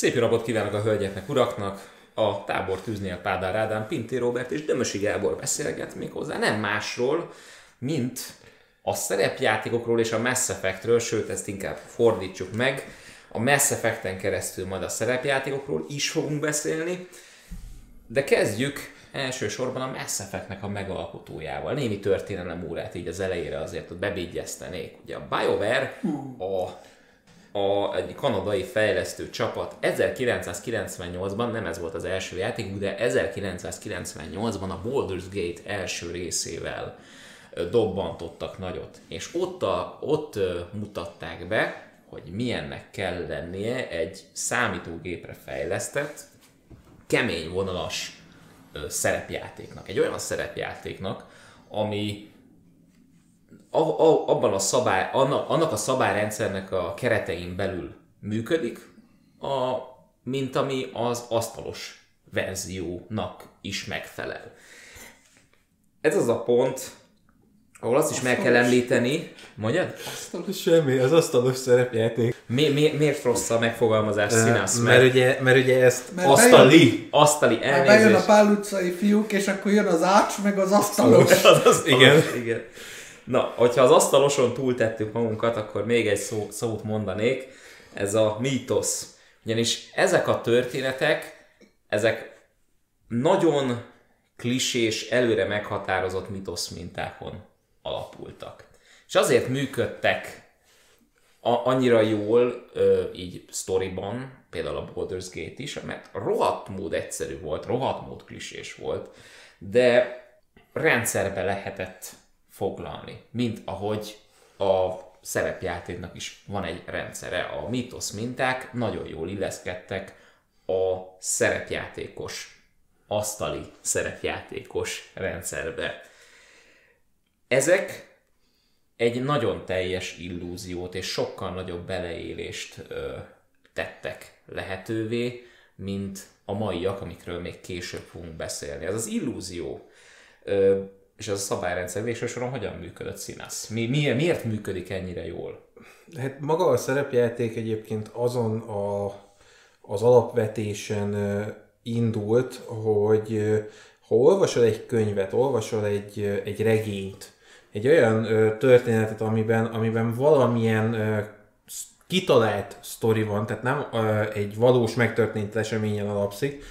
Szép napot kívánok a hölgyeknek, uraknak! A tábor tűznél Pádár Ádám, Pinti Robert és Dömösi Gábor beszélget még hozzá nem másról, mint a szerepjátékokról és a Mass Effectről, sőt ezt inkább fordítsuk meg. A Mass Effecten keresztül majd a szerepjátékokról is fogunk beszélni, de kezdjük elsősorban a Mass Effectnek a megalkotójával. Némi történelem órát így az elejére azért ott bebigyeztenék. Ugye a BioWare a a, egy kanadai fejlesztő csapat 1998-ban, nem ez volt az első játék, de 1998-ban a Baldur's Gate első részével dobbantottak nagyot. És ott, a, ott mutatták be, hogy milyennek kell lennie egy számítógépre fejlesztett, kemény vonalas szerepjátéknak. Egy olyan szerepjátéknak, ami a, a, abban a szabály, annak, annak a szabályrendszernek a keretein belül működik, a, mint ami az asztalos verziónak is megfelel. Ez az a pont, ahol azt is meg kell említeni, mondjad? Asztalos semmi, az asztalos szerepjáték. Mi, mi, miért rossz a megfogalmazás, Színász? Mert, mert, ugye, mert ugye ezt Mert asztali. Asztali Mert bejön a elnézést. Pál utcai fiúk, és akkor jön az ács, meg az asztalos. Az asztalos, Igen. igen. Na, hogyha az asztaloson túltettük magunkat, akkor még egy szó, szót mondanék, ez a mítosz. Ugyanis ezek a történetek, ezek nagyon klisés, előre meghatározott mitosz mintákon alapultak. És azért működtek a, annyira jól ö, így sztoriban, például a Baldur's Gate is, mert rohadt mód egyszerű volt, rohadt mód klisés volt, de rendszerbe lehetett foglalni, mint ahogy a szerepjátéknak is van egy rendszere. A mítosz minták nagyon jól illeszkedtek a szerepjátékos, asztali szerepjátékos rendszerbe. Ezek egy nagyon teljes illúziót és sokkal nagyobb beleélést ö, tettek lehetővé, mint a maiak, amikről még később fogunk beszélni. Ez az illúzió ö, és az a szabályrendszer végső soron hogyan működött színász? Mi, mi, miért működik ennyire jól? Hát maga a szerepjáték egyébként azon a, az alapvetésen indult, hogy ha olvasol egy könyvet, olvasol egy, egy regényt, egy olyan történetet, amiben, amiben valamilyen kitalált sztori van, tehát nem egy valós megtörtént eseményen alapszik,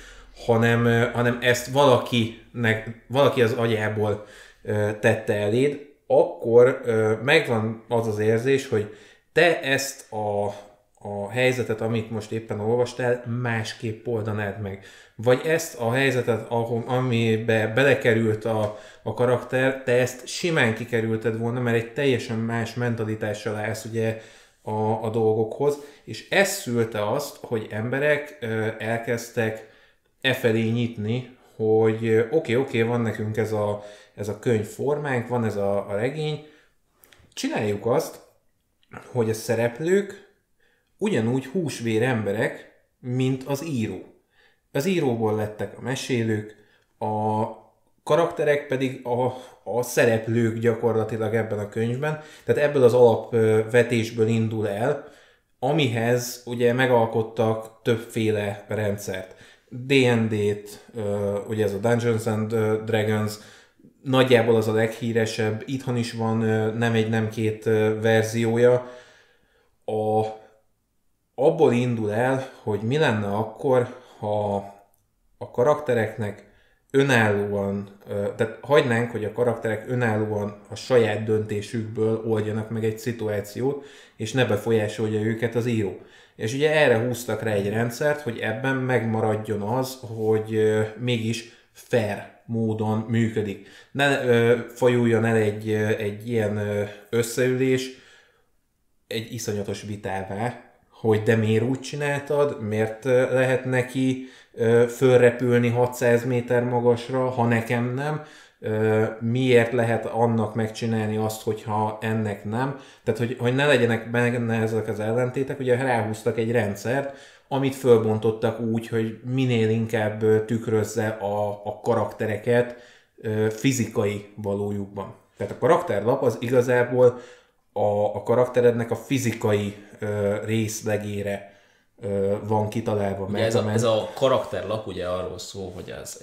hanem, hanem ezt valakinek, valaki az agyából tette eléd, akkor megvan az az érzés, hogy te ezt a, a helyzetet, amit most éppen olvastál, másképp oldanád meg. Vagy ezt a helyzetet, ahol, amibe belekerült a, a karakter, te ezt simán kikerülted volna, mert egy teljesen más mentalitással állsz ugye a, a dolgokhoz, és ez szülte azt, hogy emberek ö, elkezdtek e felé nyitni, hogy oké, oké, okay, van nekünk ez a, ez a könyv formánk, van ez a, a regény, csináljuk azt, hogy a szereplők ugyanúgy húsvér emberek, mint az író. Az íróból lettek a mesélők, a karakterek pedig a, a szereplők gyakorlatilag ebben a könyvben. Tehát ebből az alapvetésből indul el, amihez ugye megalkottak többféle rendszert. D&D-t, ugye ez a Dungeons and Dragons, nagyjából az a leghíresebb, itthon is van nem egy, nem két verziója. A, abból indul el, hogy mi lenne akkor, ha a karaktereknek önállóan, tehát hagynánk, hogy a karakterek önállóan a saját döntésükből oldjanak meg egy szituációt, és ne befolyásolja őket az író. És ugye erre húztak rá egy rendszert, hogy ebben megmaradjon az, hogy mégis fair módon működik. Ne ö, fajuljon el egy, egy ilyen összeülés egy iszonyatos vitává, hogy de miért úgy csináltad, miért lehet neki fölrepülni 600 méter magasra, ha nekem nem, miért lehet annak megcsinálni azt, hogyha ennek nem. Tehát, hogy, hogy ne legyenek benne ezek az ellentétek, ugye ráhúztak egy rendszert, amit fölbontottak úgy, hogy minél inkább tükrözze a, a karaktereket fizikai valójukban. Tehát a karakterlap az igazából a, a karakterednek a fizikai részlegére van kitalálva. Ugye ez, a, ez a karakterlap ugye arról szól, hogy az,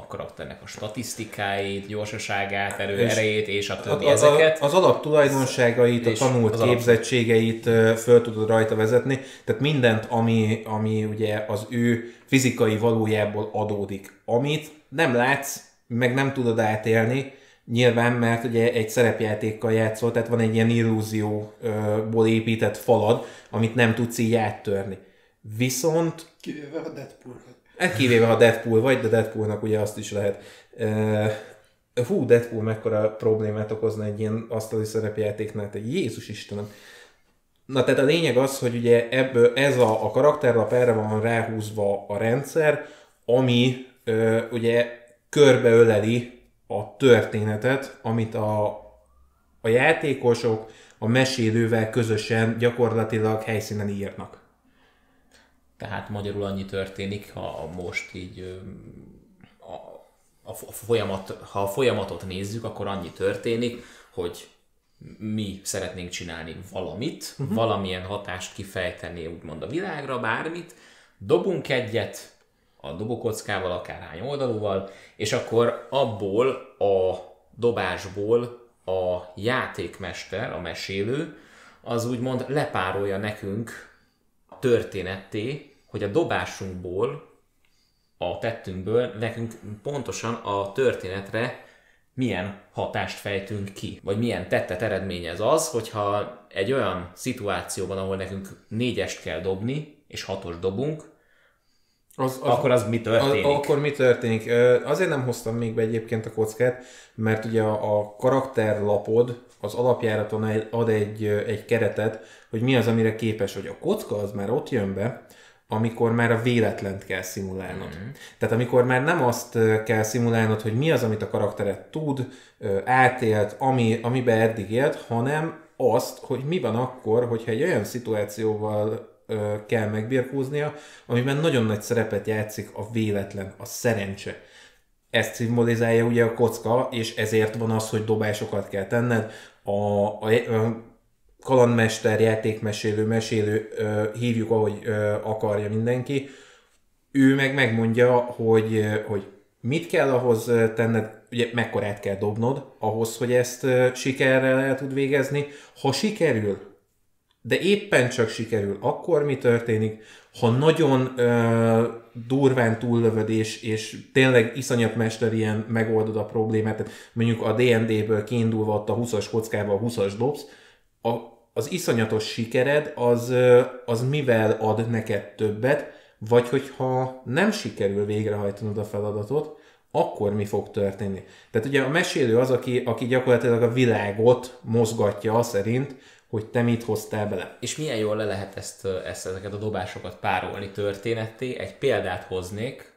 a karakternek a statisztikáit, gyorsaságát, erő, És erejét és a többi a, a, ezeket. az alap tulajdonságait, a tanult az alap- képzettségeit ö, föl tudod rajta vezetni, tehát mindent, ami, ami ugye az ő fizikai valójából adódik, amit nem látsz, meg nem tudod átélni, nyilván, mert ugye egy szerepjátékkal játszol, tehát van egy ilyen illúzióból épített falad, amit nem tudsz így áttörni. Viszont Kivéve a Deadpool. Hát kivéve, ha Deadpool vagy, de Deadpoolnak ugye azt is lehet. Uh, hú, Deadpool mekkora problémát okozna egy ilyen asztali szerepjátéknál, te Jézus Istenem. Na tehát a lényeg az, hogy ugye ebből ez a, a karakterlap erre van ráhúzva a rendszer, ami ö, ugye körbeöleli a történetet, amit a, a játékosok a mesélővel közösen gyakorlatilag helyszínen írnak. Tehát magyarul annyi történik, ha most így a, a, folyamat, ha a folyamatot nézzük, akkor annyi történik, hogy mi szeretnénk csinálni valamit, uh-huh. valamilyen hatást kifejteni úgymond a világra, bármit, dobunk egyet a dobókockával, akárhány oldalúval, és akkor abból a dobásból a játékmester, a mesélő, az úgymond lepárolja nekünk történetté, hogy a dobásunkból, a tettünkből nekünk pontosan a történetre milyen hatást fejtünk ki, vagy milyen tettet eredményez az, hogyha egy olyan szituációban, ahol nekünk négyest kell dobni, és hatos dobunk, Az, az, akkor az mi történik? A, akkor mi történik? Azért nem hoztam még be egyébként a kockát, mert ugye a, a karakterlapod az alapjáraton ad egy, egy keretet, hogy mi az, amire képes, hogy a kocka az már ott jön be, amikor már a véletlent kell szimulálnod. Mm. Tehát amikor már nem azt kell szimulálnod, hogy mi az, amit a karakteret tud, átélt, ami, amiben eddig élt, hanem azt, hogy mi van akkor, hogyha egy olyan szituációval kell megbirkóznia, amiben nagyon nagy szerepet játszik a véletlen, a szerencse. Ezt szimbolizálja ugye a kocka, és ezért van az, hogy dobásokat kell tenned. A, a, a kalandmester, játékmesélő, mesélő, hívjuk, ahogy akarja mindenki, ő meg megmondja, hogy, hogy mit kell ahhoz tenned, ugye mekkorát kell dobnod, ahhoz, hogy ezt sikerrel el tud végezni. Ha sikerül, de éppen csak sikerül, akkor mi történik? Ha nagyon ö, durván túllövöd, és, és tényleg iszonyat mester ilyen megoldod a problémát, tehát mondjuk a D&D-ből kiindulva ott a 20-as kockával 20-as dobsz, a, az iszonyatos sikered az, az mivel ad neked többet, vagy hogyha nem sikerül végrehajtanod a feladatot, akkor mi fog történni? Tehát ugye a mesélő az, aki, aki gyakorlatilag a világot mozgatja az szerint, hogy te mit hoztál bele. És milyen jól le lehet ezt, ezt ezeket a dobásokat párolni történetté. Egy példát hoznék.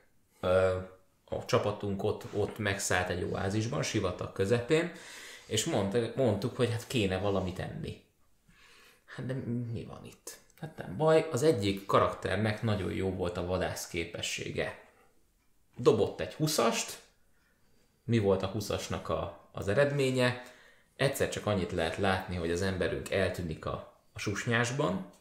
A csapatunk ott, ott megszállt egy oázisban, sivatag közepén, és mondta, mondtuk, hogy hát kéne valamit enni. Hát de mi van itt? Hát nem baj, az egyik karakternek nagyon jó volt a vadász képessége. Dobott egy 20-ast, mi volt a 20-asnak a, az eredménye? Egyszer csak annyit lehet látni, hogy az emberünk eltűnik a, a susnyásban,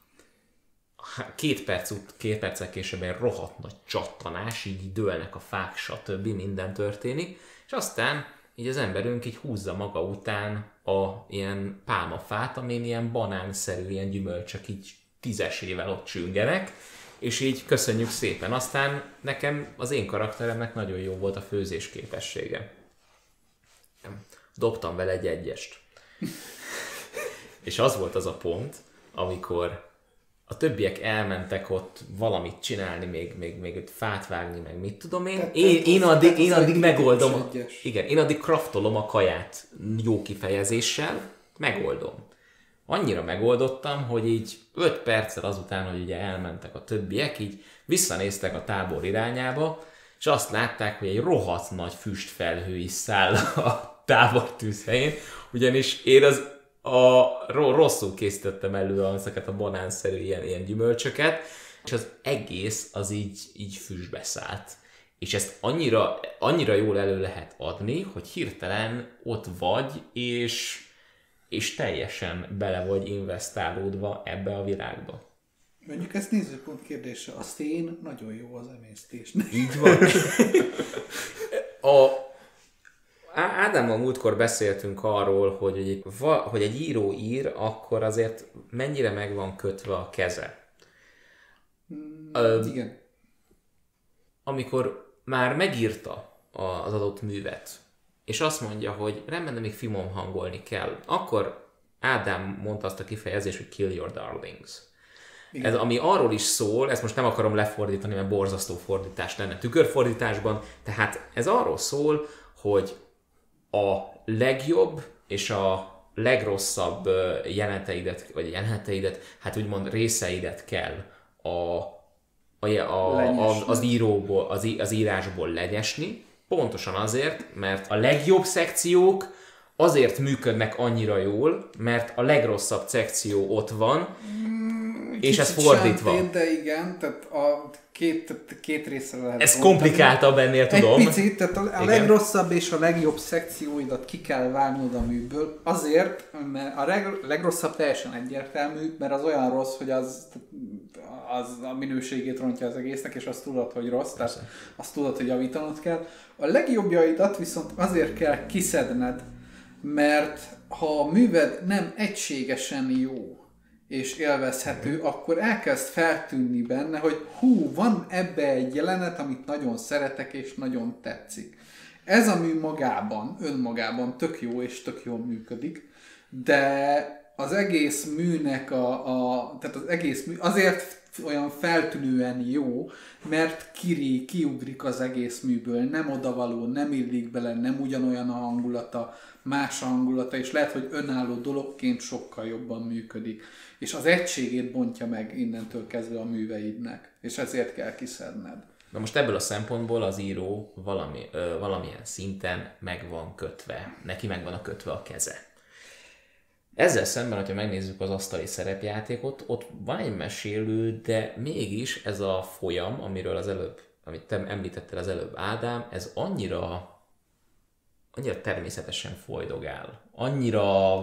két, perc, ut- két perccel később egy rohadt nagy csattanás, így dőlnek a fák, stb. minden történik, és aztán így az emberünk így húzza maga után a ilyen pálmafát, amin ilyen banánszerű, ilyen gyümölcsök így tízesével ott csüngenek, és így köszönjük szépen. Aztán nekem, az én karakteremnek nagyon jó volt a főzés képessége. Dobtam vele egy egyest. És az volt az a pont, amikor a többiek elmentek ott valamit csinálni, még, még, még ott fát vágni, meg mit tudom én. Tehát- Én, én, tehát addig, az én addig megoldom, egyes. igen, én addig kraftolom a kaját jó kifejezéssel, megoldom. Annyira megoldottam, hogy így 5 perccel azután, hogy ugye elmentek a többiek, így visszanéztek a tábor irányába, és azt látták, hogy egy rohadt nagy füstfelhő is száll a tábor tűzhelyén, ugyanis én az a, ro- rosszul készítettem elő ezeket a banánszerű ilyen, ilyen gyümölcsöket, és az egész az így, így füstbe szállt. És ezt annyira, annyira jól elő lehet adni, hogy hirtelen ott vagy, és, és teljesen bele vagy investálódva ebbe a világba. Mondjuk ezt nézőpont kérdése. A szén nagyon jó az emésztés. Így van. A, Ádámmal múltkor beszéltünk arról, hogy egy, hogy egy író ír, akkor azért mennyire meg van kötve a keze. Ö, Igen. amikor már megírta az adott művet, és azt mondja, hogy rendben, de még fimom hangolni kell, akkor Ádám mondta azt a kifejezést, hogy kill your darlings. Ez, ami arról is szól, ezt most nem akarom lefordítani, mert borzasztó fordítás lenne tükörfordításban, tehát ez arról szól, hogy a legjobb és a legrosszabb jeleneteidet, vagy jeleneteidet, hát úgymond részeidet kell a, a, a, a, az íróból, az, az írásból legyesni, pontosan azért, mert a legjobb szekciók azért működnek annyira jól, mert a legrosszabb szekció ott van, és ez fordítva. sötét, De igen, tehát a két, két részre lehet Ez bontani. komplikáltabb ennél, tudom. Egy picit, tehát a, a Igen. legrosszabb és a legjobb szekcióidat ki kell vágnod a műből. Azért, mert a leg, legrosszabb teljesen egyértelmű, mert az olyan rossz, hogy az, az a minőségét rontja az egésznek, és azt tudod, hogy rossz, tehát azt tudod, hogy javítanod kell. A legjobbjaidat viszont azért kell kiszedned, mert ha a műved nem egységesen jó, és élvezhető, akkor elkezd feltűnni benne, hogy hú, van ebbe egy jelenet, amit nagyon szeretek és nagyon tetszik. Ez a mű magában, önmagában tök jó és tök jól működik, de az egész műnek a, a tehát az egész mű azért olyan feltűnően jó, mert kiri, kiugrik az egész műből, nem odavaló, nem illik bele, nem ugyanolyan a hangulata, más a hangulata, és lehet, hogy önálló dologként sokkal jobban működik. És az egységét bontja meg innentől kezdve a műveidnek, és ezért kell kiszedned. Na most ebből a szempontból az író valami, ö, valamilyen szinten meg van kötve, neki meg van a kötve a keze. Ezzel szemben, hogyha megnézzük az asztali szerepjátékot, ott van egy mesélő, de mégis ez a folyam, amiről az előbb, amit te említettél az előbb, Ádám, ez annyira annyira természetesen folydogál. Annyira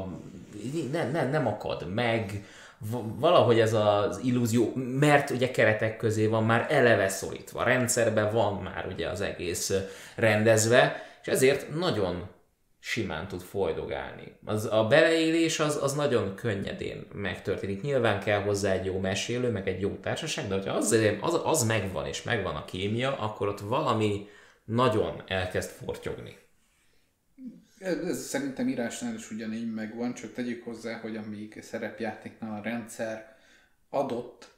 nem, nem, nem akad meg, valahogy ez az illúzió, mert ugye keretek közé van már eleve szorítva, rendszerben van már ugye az egész rendezve, és ezért nagyon simán tud folydogálni. Az, a beleélés az, az nagyon könnyedén megtörténik. Nyilván kell hozzá egy jó mesélő, meg egy jó társaság, de hogyha az, az, az megvan, és megvan a kémia, akkor ott valami nagyon elkezd fortyogni. Ez, szerintem írásnál is ugyanígy megvan, csak tegyük hozzá, hogy amíg szerepjátéknál a rendszer adott,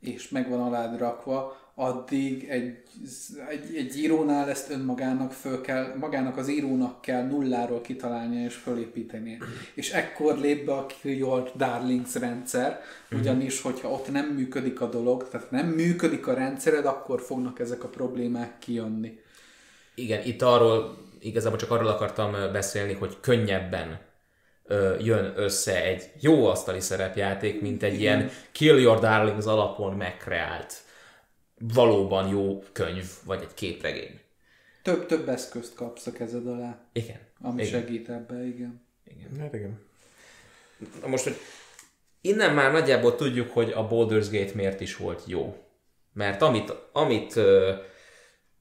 és megvan alád rakva, addig egy, egy, egy írónál ezt önmagának föl kell, magának az írónak kell nulláról kitalálnia és fölépíteni. És ekkor lép be a Kill Your Darlings rendszer, ugyanis, hogyha ott nem működik a dolog, tehát nem működik a rendszered, akkor fognak ezek a problémák kijönni. Igen, itt arról, igazából csak arról akartam beszélni, hogy könnyebben ö, jön össze egy jó asztali szerepjáték, mint egy ilyen Kill Your Darlings alapon megkreált valóban jó könyv, vagy egy képregény. Több, több eszközt kapsz a kezed alá, Igen. ami igen. segít ebbe, igen. Hát igen. Na most, hogy innen már nagyjából tudjuk, hogy a Baldur's Gate miért is volt jó. Mert amit, amit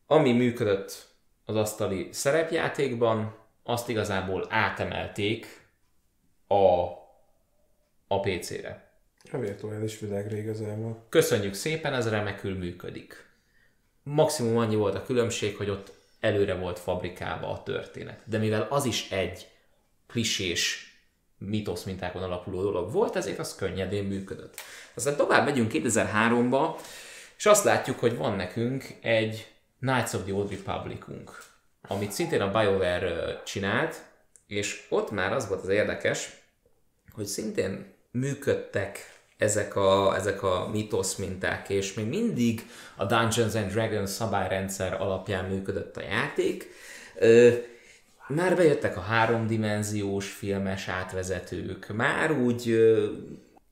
ami működött az asztali szerepjátékban, azt igazából átemelték a, a PC-re. A virtuális világra igazából. Köszönjük szépen, ez remekül működik. Maximum annyi volt a különbség, hogy ott előre volt fabrikálva a történet. De mivel az is egy klisés mitosz mintákon alapuló dolog volt, ezért az könnyedén működött. Aztán tovább megyünk 2003-ba, és azt látjuk, hogy van nekünk egy Knights of the Old Republicunk, amit szintén a BioWare csinált, és ott már az volt az érdekes, hogy szintén működtek ezek a, ezek a mitosz minták, és még mindig a Dungeons and Dragons szabályrendszer alapján működött a játék. Ö, már bejöttek a háromdimenziós filmes átvezetők, már úgy ö,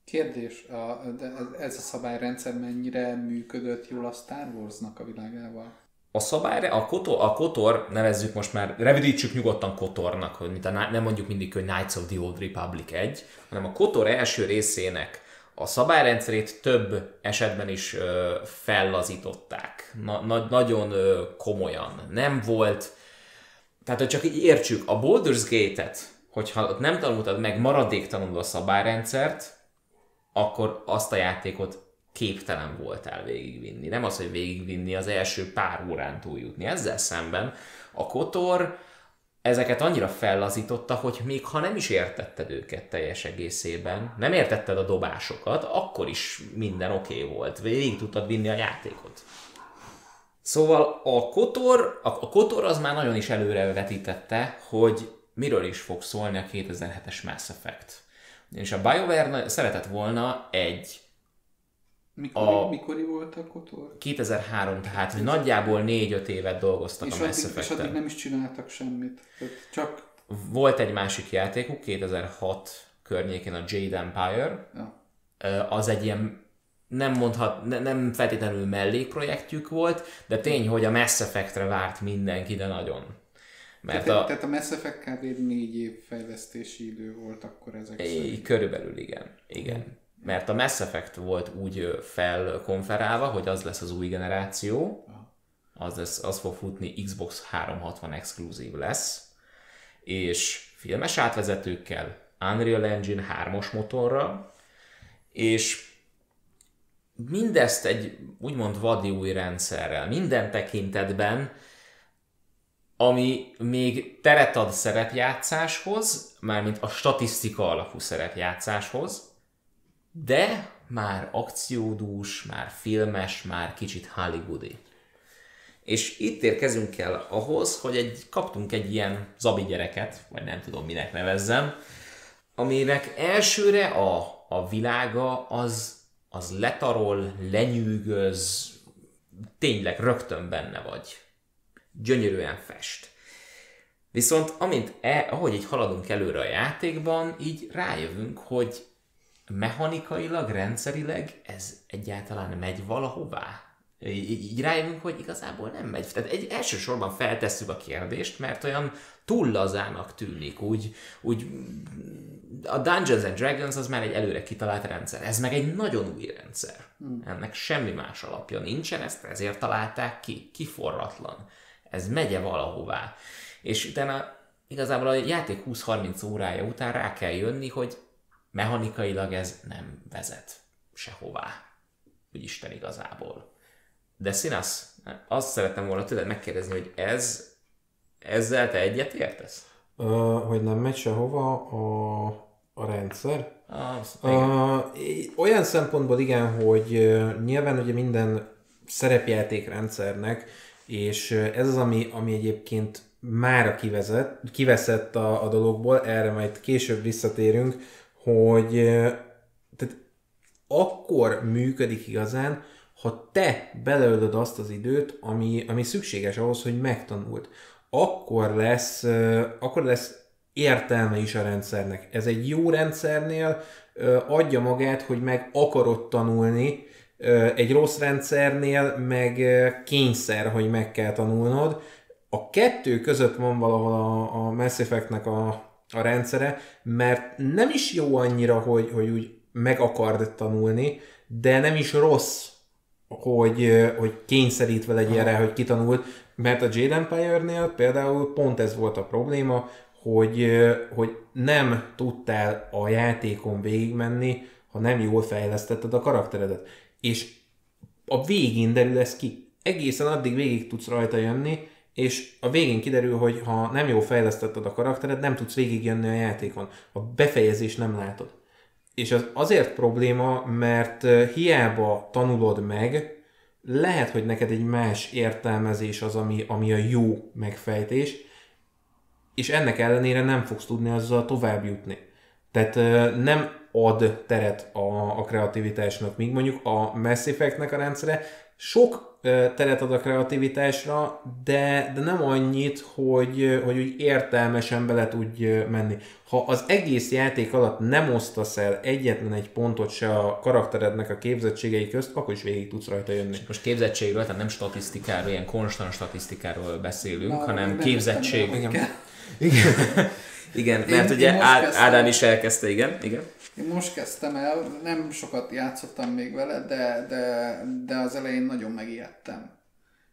Kérdés, a, de ez a szabályrendszer mennyire működött jól a Star Warsnak a világával? A szabályra, a kotor, a kotor, nevezzük most már, rövidítsük nyugodtan kotornak, hogy mint a, nem mondjuk mindig, hogy Knights of the Old Republic 1, hanem a kotor első részének a szabályrendszerét több esetben is ö, fellazították. Na, na, nagyon ö, komolyan. Nem volt, tehát hogy csak így értsük, a Baldur's Gate-et, hogyha nem tanultad meg maradéktalanul a szabályrendszert, akkor azt a játékot képtelen voltál végigvinni. Nem az, hogy végigvinni, az első pár órán túljutni. Ezzel szemben a Kotor ezeket annyira fellazította, hogy még ha nem is értetted őket teljes egészében, nem értetted a dobásokat, akkor is minden oké okay volt. Végig tudtad vinni a játékot. Szóval a Kotor, a, a Kotor az már nagyon is előre vetítette, hogy miről is fog szólni a 2007-es Mass Effect. És a BioWare szeretett volna egy Mikori, a... mikori volt a Kotor? 2003, tehát hogy nagyjából 4-5 évet dolgoztak és a Mass addig, És addig nem is csináltak semmit. Csak... Volt egy másik játékuk, 2006 környékén a Jade Empire. Ja. Az egy ilyen nem mondhat, ne, nem feltétlenül mellékprojektjük volt, de tény, hogy a Mass Effectre várt mindenki, de nagyon. Mert tehát, a, tehát a Mass Effect kb. négy év fejlesztési idő volt akkor ezek szerint. Körülbelül igen. igen. Hmm mert a Mass Effect volt úgy felkonferálva, hogy az lesz az új generáció, az, lesz, az fog futni Xbox 360 exkluzív lesz, és filmes átvezetőkkel, Unreal Engine 3-os motorra, és mindezt egy úgymond vadi új rendszerrel, minden tekintetben, ami még teret ad szerepjátszáshoz, mármint a statisztika alapú szerepjátszáshoz, de már akciódús, már filmes, már kicsit hollywoodi. És itt érkezünk el ahhoz, hogy egy, kaptunk egy ilyen zabi gyereket, vagy nem tudom minek nevezzem, aminek elsőre a, a világa az, az letarol, lenyűgöz, tényleg rögtön benne vagy. Gyönyörűen fest. Viszont amint e, ahogy így haladunk előre a játékban, így rájövünk, hogy mechanikailag, rendszerileg ez egyáltalán megy valahová? Így, így rájövünk, hogy igazából nem megy. Tehát egy, elsősorban feltesszük a kérdést, mert olyan túl lazának tűnik. Úgy, úgy a Dungeons and Dragons az már egy előre kitalált rendszer. Ez meg egy nagyon új rendszer. Hmm. Ennek semmi más alapja nincsen, ezt ezért találták ki. Kiforratlan. Ez megye valahová. És utána igazából a játék 20-30 órája után rá kell jönni, hogy mechanikailag ez nem vezet sehová. Úgy Isten igazából. De Szinasz, azt szerettem volna tőled megkérdezni, hogy ez, ezzel te egyet értesz? Uh, hogy nem megy sehova a, a rendszer? Az, uh, olyan szempontból igen, hogy nyilván ugye minden szerepjátékrendszernek, és ez az, ami, ami egyébként mára kivezet, kiveszett a, a dologból, erre majd később visszatérünk, hogy tehát akkor működik igazán, ha te beleölöd azt az időt, ami, ami szükséges ahhoz, hogy megtanult. Akkor lesz, akkor lesz értelme is a rendszernek. Ez egy jó rendszernél adja magát, hogy meg akarod tanulni, egy rossz rendszernél meg kényszer, hogy meg kell tanulnod. A kettő között van valahol a, a Mass Effect-nek a, a rendszere, mert nem is jó annyira, hogy, hogy úgy meg akard tanulni, de nem is rossz, hogy, hogy kényszerítve legyen rá, hogy kitanult, mert a Jade Empire-nél például pont ez volt a probléma, hogy, hogy nem tudtál a játékon végigmenni, ha nem jól fejlesztetted a karakteredet. És a végén derül ez ki. Egészen addig végig tudsz rajta jönni, és a végén kiderül, hogy ha nem jó fejlesztetted a karaktered, nem tudsz végigjönni a játékon. A befejezés nem látod. És az azért probléma, mert hiába tanulod meg, lehet, hogy neked egy más értelmezés az, ami, ami a jó megfejtés, és ennek ellenére nem fogsz tudni azzal tovább jutni. Tehát nem ad teret a, a kreativitásnak, míg mondjuk a Mass Effect-nek a rendszere sok teret ad a kreativitásra, de, de nem annyit, hogy, hogy úgy értelmesen bele tudj menni. Ha az egész játék alatt nem osztasz el egyetlen egy pontot se a karakterednek a képzettségei közt, akkor is végig tudsz rajta jönni. Most képzettségről, tehát nem statisztikáról, ilyen konstant statisztikáról beszélünk, Na, hanem képzettség. Igen. Igen. Én- mert én ugye Á- kezdtem. Ádám is elkezdte, igen. igen. Én most kezdtem el, nem sokat játszottam még vele, de, de, de az elején nagyon megijedtem.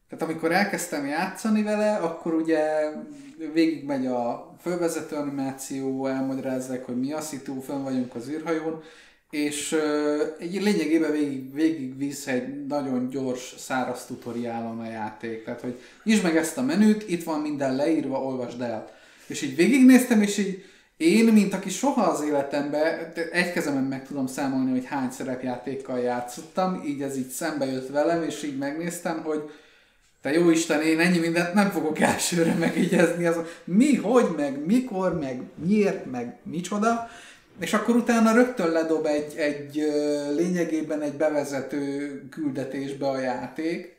Tehát amikor elkezdtem játszani vele, akkor ugye végigmegy a fölvezető animáció, elmagyarázzák, hogy mi a szitu, fönn vagyunk az űrhajón, és egy lényegében végig, végig visz egy nagyon gyors, száraz tutoriálon a játék. Tehát, hogy nyisd meg ezt a menüt, itt van minden leírva, olvasd el. És így végignéztem, és így én, mint aki soha az életemben, egy kezemen meg tudom számolni, hogy hány szerepjátékkal játszottam, így ez így szembe jött velem, és így megnéztem, hogy te jó Isten, én ennyi mindent nem fogok elsőre megígyezni, az mi, hogy, meg mikor, meg miért, meg micsoda, és akkor utána rögtön ledob egy, egy lényegében egy bevezető küldetésbe a játék,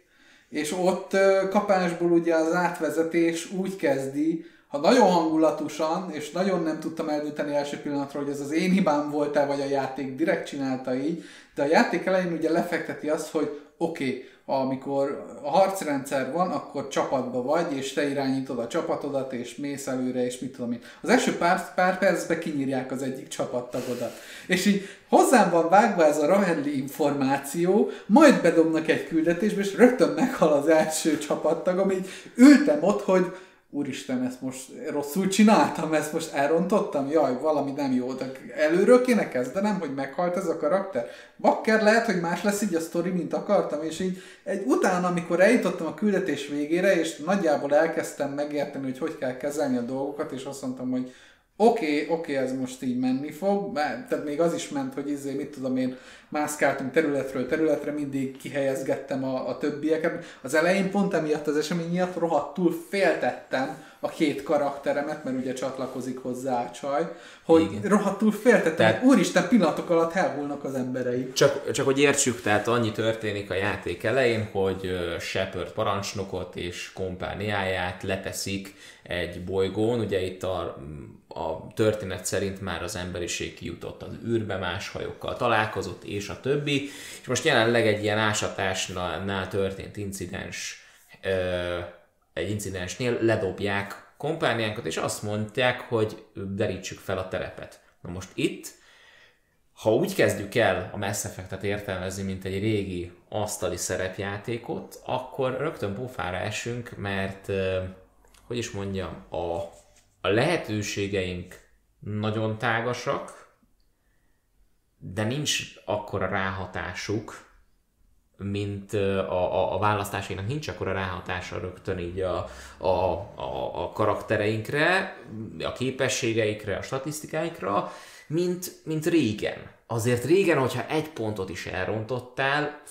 és ott kapásból ugye az átvezetés úgy kezdi, ha nagyon hangulatosan, és nagyon nem tudtam eldönteni első pillanatra, hogy ez az én hibám volt-e, vagy a játék direkt csinálta így, de a játék elején ugye lefekteti azt, hogy oké, okay, amikor a harcrendszer van, akkor csapatba vagy, és te irányítod a csapatodat, és mész előre, és mit tudom én. Az első pár, pár percben kinyírják az egyik csapattagodat. És így hozzám van vágva ez a Ravelli információ, majd bedobnak egy küldetésbe, és rögtön meghal az első csapattagom, így ültem ott, hogy úristen, ezt most rosszul csináltam, ezt most elrontottam, jaj, valami nem jó, de előről kéne kezdenem, hogy meghalt ez a karakter. Bakker lehet, hogy más lesz így a sztori, mint akartam, és így egy utána, amikor eljutottam a küldetés végére, és nagyjából elkezdtem megérteni, hogy hogy kell kezelni a dolgokat, és azt mondtam, hogy oké, okay, oké, okay, ez most így menni fog, mert, tehát még az is ment, hogy izé, mit tudom én, mászkáltunk területről területre, mindig kihelyezgettem a, a többieket. Az elején pont emiatt az esemény miatt rohadtul féltettem a két karakteremet, mert ugye csatlakozik hozzá a csaj, hogy Igen. Rohadtul féltettem, Tehát- úristen, pillanatok alatt elhullnak az emberei. Csak, csak hogy értsük, tehát annyi történik a játék elején, hogy Shepard parancsnokot és kompániáját leteszik egy bolygón, ugye itt a, a történet szerint már az emberiség kijutott az űrbe, más hajókkal találkozott, és a többi, és most jelenleg egy ilyen ásatásnál történt incidens, egy incidensnél ledobják kompániánkat, és azt mondják, hogy derítsük fel a terepet. Na most itt ha úgy kezdjük el a Mass Effect-et értelmezni, mint egy régi asztali szerepjátékot, akkor rögtön pofára esünk, mert, hogy is mondjam, a, a lehetőségeink nagyon tágasak, de nincs akkora ráhatásuk, mint a, a, a választásainak nincs akkora ráhatása rögtön így a, a, a, a karaktereinkre, a képességeikre, a statisztikáikra, mint, mint régen. Azért régen, hogyha egy pontot is elrontottál,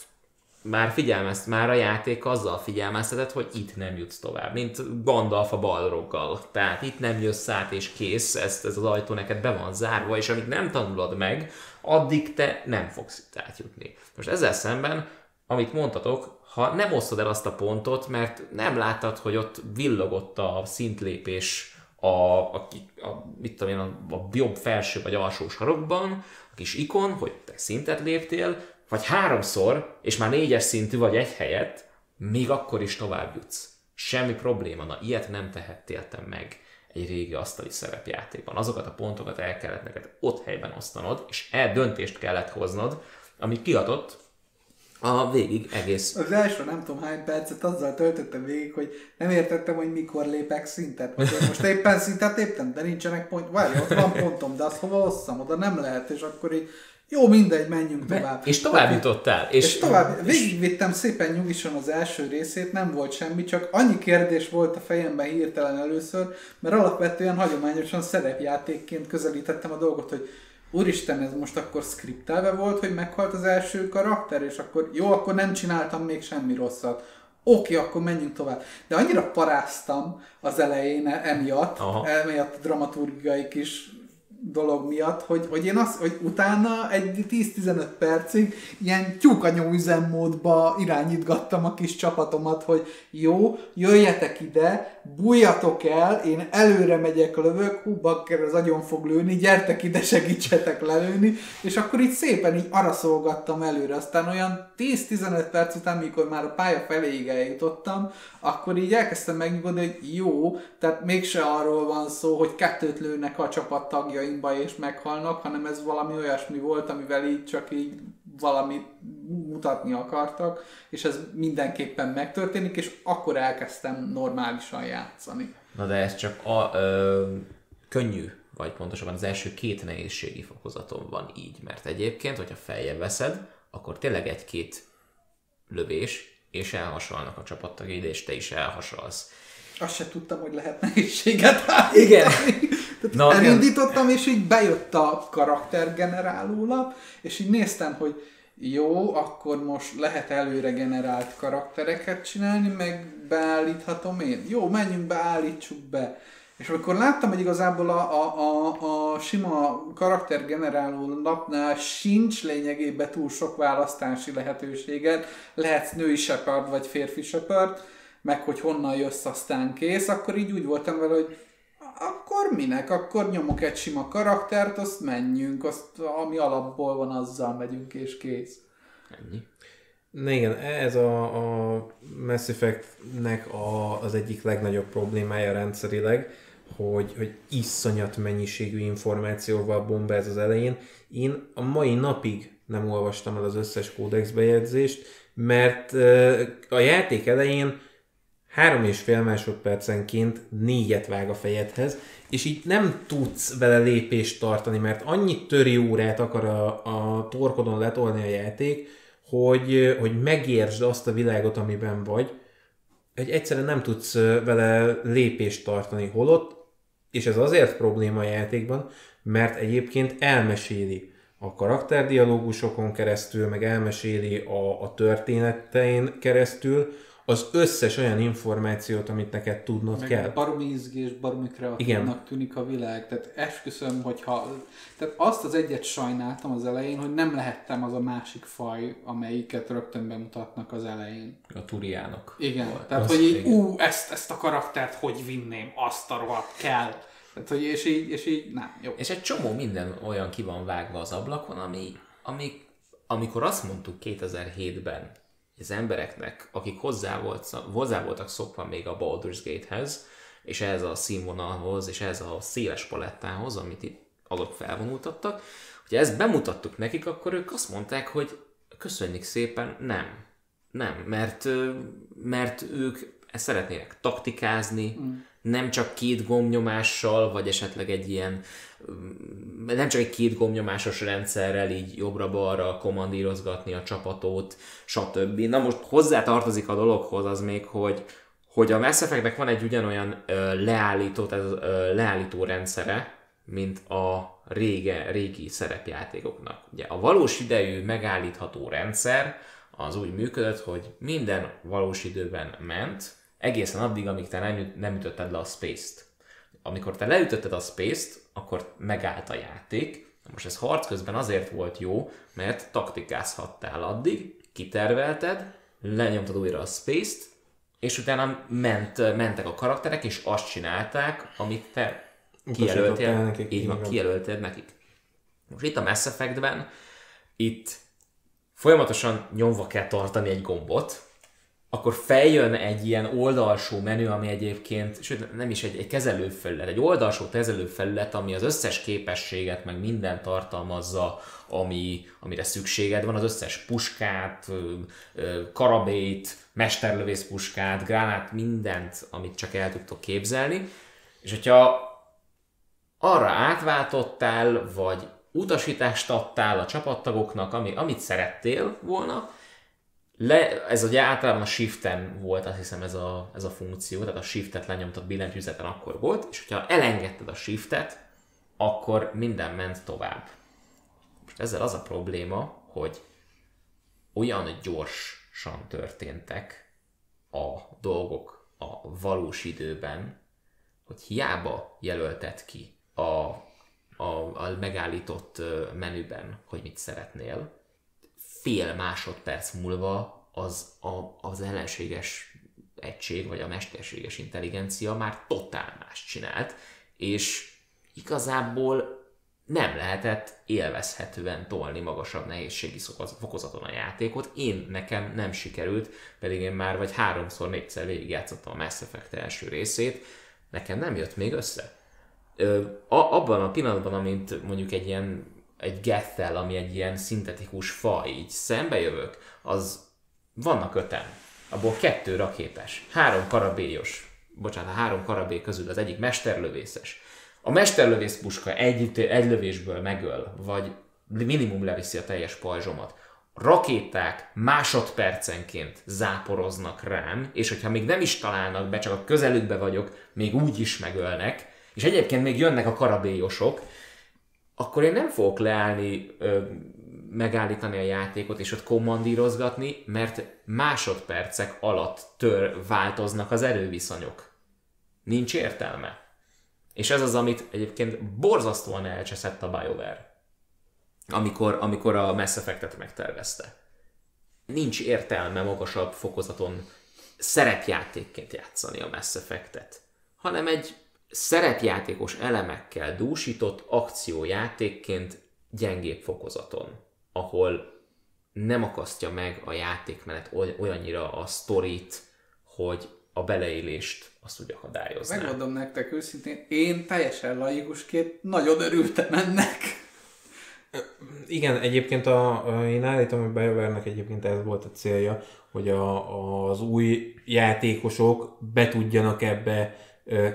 már figyelmezt, már a játék azzal figyelmeztetett, hogy itt nem jutsz tovább, mint Gandalf a balroggal. Tehát itt nem jössz át és kész, ezt, ez az ajtó neked be van zárva, és amíg nem tanulod meg, addig te nem fogsz itt átjutni. Most ezzel szemben, amit mondtatok, ha nem osztod el azt a pontot, mert nem láttad, hogy ott villogott a szintlépés a, a, a, mit tudom én, a, a jobb felső vagy alsó sarokban, a kis ikon, hogy te szintet léptél, vagy háromszor, és már négyes szintű vagy egy helyet, még akkor is tovább jutsz. Semmi probléma, na ilyet nem tehettél te meg egy régi asztali szerepjátékban. Azokat a pontokat el kellett neked ott helyben osztanod, és el döntést kellett hoznod, ami kiadott a végig egész Az első nem tudom hány percet azzal töltöttem végig, hogy nem értettem, hogy mikor lépek szintet. Most éppen szintet léptem, de nincsenek pont. Várj, ott van pontom, de azt hova osszam, oda nem lehet, és akkor így jó, mindegy, menjünk tovább. És tovább jutottál. És, És tovább, végigvittem szépen nyugisan az első részét, nem volt semmi, csak annyi kérdés volt a fejemben hirtelen először, mert alapvetően hagyományosan szerepjátékként közelítettem a dolgot, hogy úristen, ez most akkor skriptelve volt, hogy meghalt az első karakter, és akkor jó, akkor nem csináltam még semmi rosszat. Oké, akkor menjünk tovább. De annyira paráztam az elején emiatt, Aha. emiatt a dramaturgiai kis dolog miatt, hogy, hogy én azt, hogy utána egy 10-15 percig ilyen tyúkanyó üzemmódba irányítgattam a kis csapatomat, hogy jó, jöjjetek ide, bújjatok el, én előre megyek, lövök, hú, bakker, az agyon fog lőni, gyertek ide, segítsetek lelőni, és akkor így szépen így araszolgattam előre, aztán olyan 10-15 perc után, mikor már a pálya feléig eljutottam, akkor így elkezdtem megnyugodni, hogy jó, tehát mégse arról van szó, hogy kettőt lőnek a csapat tagjaimba és meghalnak, hanem ez valami olyasmi volt, amivel így csak így valamit mutatni akartak, és ez mindenképpen megtörténik, és akkor elkezdtem normálisan játszani. Na de ez csak a, ö, könnyű, vagy pontosabban az első két nehézségi fokozaton van így, mert egyébként, hogyha feljebb veszed, akkor tényleg egy-két lövés, és elhasalnak a csapattagjaid, és te is elhasalsz. Azt se tudtam, hogy lehet nehézséget Igen. Tehát Na, elindítottam, és így bejött a karaktergeneráló lap, és így néztem, hogy jó, akkor most lehet előre generált karaktereket csinálni, meg beállíthatom én. Jó, menjünk be, állítsuk be. És amikor láttam, hogy igazából a, a, a, a sima karaktergeneráló lapnál sincs lényegében túl sok választási lehetőséget, lehetsz női Shepard vagy férfi Shepard, meg hogy honnan jössz, aztán kész, akkor így úgy voltam vele, hogy akkor minek? Akkor nyomok egy sima karaktert, azt menjünk, azt, ami alapból van, azzal megyünk, és kész. Ennyi. Na igen, ez a, a Mass Effect-nek a, az egyik legnagyobb problémája rendszerileg, hogy, hogy iszonyat mennyiségű információval bombáz az elején. Én a mai napig nem olvastam el az összes kódex bejegyzést, mert a játék elején három és fél másodpercenként négyet vág a fejedhez, és így nem tudsz vele lépést tartani, mert annyi töri órát akar a, a torkodon letolni a játék, hogy, hogy megértsd azt a világot, amiben vagy, hogy egyszerűen nem tudsz vele lépést tartani, holott, és ez azért probléma a játékban, mert egyébként elmeséli a karakterdialógusokon keresztül, meg elmeséli a, a történetein keresztül, az összes olyan információt, amit neked tudnod Meg kell. Baromi izgés, baromi kreatívnak tűnik a világ. Tehát esküszöm, hogyha... Tehát azt az egyet sajnáltam az elején, hogy nem lehettem az a másik faj, amelyiket rögtön bemutatnak az elején. A turiának. Igen, Volt. tehát Az hogy így, igen. ú, ezt, ezt a karaktert hogy vinném, azt a rohadt kell. Tehát, hogy és így, és így, nem, jó. És egy csomó minden olyan ki van vágva az ablakon, ami, ami amikor azt mondtuk 2007-ben az embereknek, akik hozzá, volt, hozzá voltak szokva még a Baldur's Gate-hez, és ehhez a színvonalhoz, és ehhez a széles palettához, amit itt azok felvonultattak, hogy ezt bemutattuk nekik, akkor ők azt mondták, hogy köszönjük szépen, nem. Nem, mert, mert ők szeretnének taktikázni, mm. nem csak két gombnyomással, vagy esetleg egy ilyen, nem csak egy két gombnyomásos rendszerrel így jobbra-balra kommandírozgatni a csapatot, stb. Na most hozzá tartozik a dologhoz az még, hogy hogy a Mass Effectnek van egy ugyanolyan ö, leállító, tehát ö, leállító rendszere, mint a rége, régi szerepjátékoknak. Ugye a valós idejű megállítható rendszer az úgy működött, hogy minden valós időben ment, egészen addig, amíg te nem, nem ütötted le a space-t. Amikor te leütötted a space-t, akkor megállt a játék. Most ez harc közben azért volt jó, mert taktikázhattál addig, kitervelted, lenyomtad újra a space-t, és utána ment, mentek a karakterek, és azt csinálták, amit te kijelöltél, nekik, így van, igen. kijelöltél nekik. Most itt a Mass Effectben, itt folyamatosan nyomva kell tartani egy gombot, akkor feljön egy ilyen oldalsó menü, ami egyébként, sőt nem is egy, egy kezelőfelület, egy oldalsó kezelőfelület, ami az összes képességet, meg mindent tartalmazza, ami, amire szükséged van, az összes puskát, karabét, mesterlövész puskát, gránát, mindent, amit csak el tudtok képzelni. És hogyha arra átváltottál, vagy utasítást adtál a csapattagoknak, ami, amit szerettél volna, le, ez ugye általában a shiften volt, azt hiszem ez a, ez a funkció, tehát a shiftet lenyomtad billentyűzeten akkor volt, és hogyha elengedted a shiftet, akkor minden ment tovább. Most ezzel az a probléma, hogy olyan gyorsan történtek a dolgok a valós időben, hogy hiába jelölted ki a a, a megállított menüben, hogy mit szeretnél, fél másodperc múlva az a, az ellenséges egység, vagy a mesterséges intelligencia már totál más csinált, és igazából nem lehetett élvezhetően tolni magasabb nehézségi fokozaton a játékot. Én nekem nem sikerült, pedig én már vagy háromszor, négyszer végigjátszottam a Mass Effect első részét, nekem nem jött még össze. Ö, a, abban a pillanatban, amint mondjuk egy ilyen egy gettel, ami egy ilyen szintetikus faj, így szembe jövök, az vannak öten. Abból kettő rakétás, három karabélyos, bocsánat, három karabély közül az egyik mesterlövészes, a mesterlövész puska egy, egy lövésből megöl, vagy minimum leviszi a teljes pajzsomat, rakéták másodpercenként záporoznak rám, és hogyha még nem is találnak be, csak a közelükbe vagyok, még úgy is megölnek, és egyébként még jönnek a karabélyosok, akkor én nem fogok leállni, ö, megállítani a játékot és ott kommandírozgatni, mert másodpercek alatt tör, változnak az erőviszonyok. Nincs értelme. És ez az, amit egyébként borzasztóan elcseszett a BioWare, amikor, amikor a Mass Effect-et megtervezte. Nincs értelme magasabb fokozaton szerepjátékként játszani a Mass Effect-et, hanem egy szerepjátékos elemekkel dúsított akciójátékként gyengébb fokozaton, ahol nem akasztja meg a játékmenet olyannyira a sztorit, hogy a beleélést azt úgy akadályozná. Megmondom nektek őszintén, én teljesen laikusként nagyon örültem ennek. Igen, egyébként a, én állítom, hogy BioWare-nek egyébként ez volt a célja, hogy a, az új játékosok be tudjanak ebbe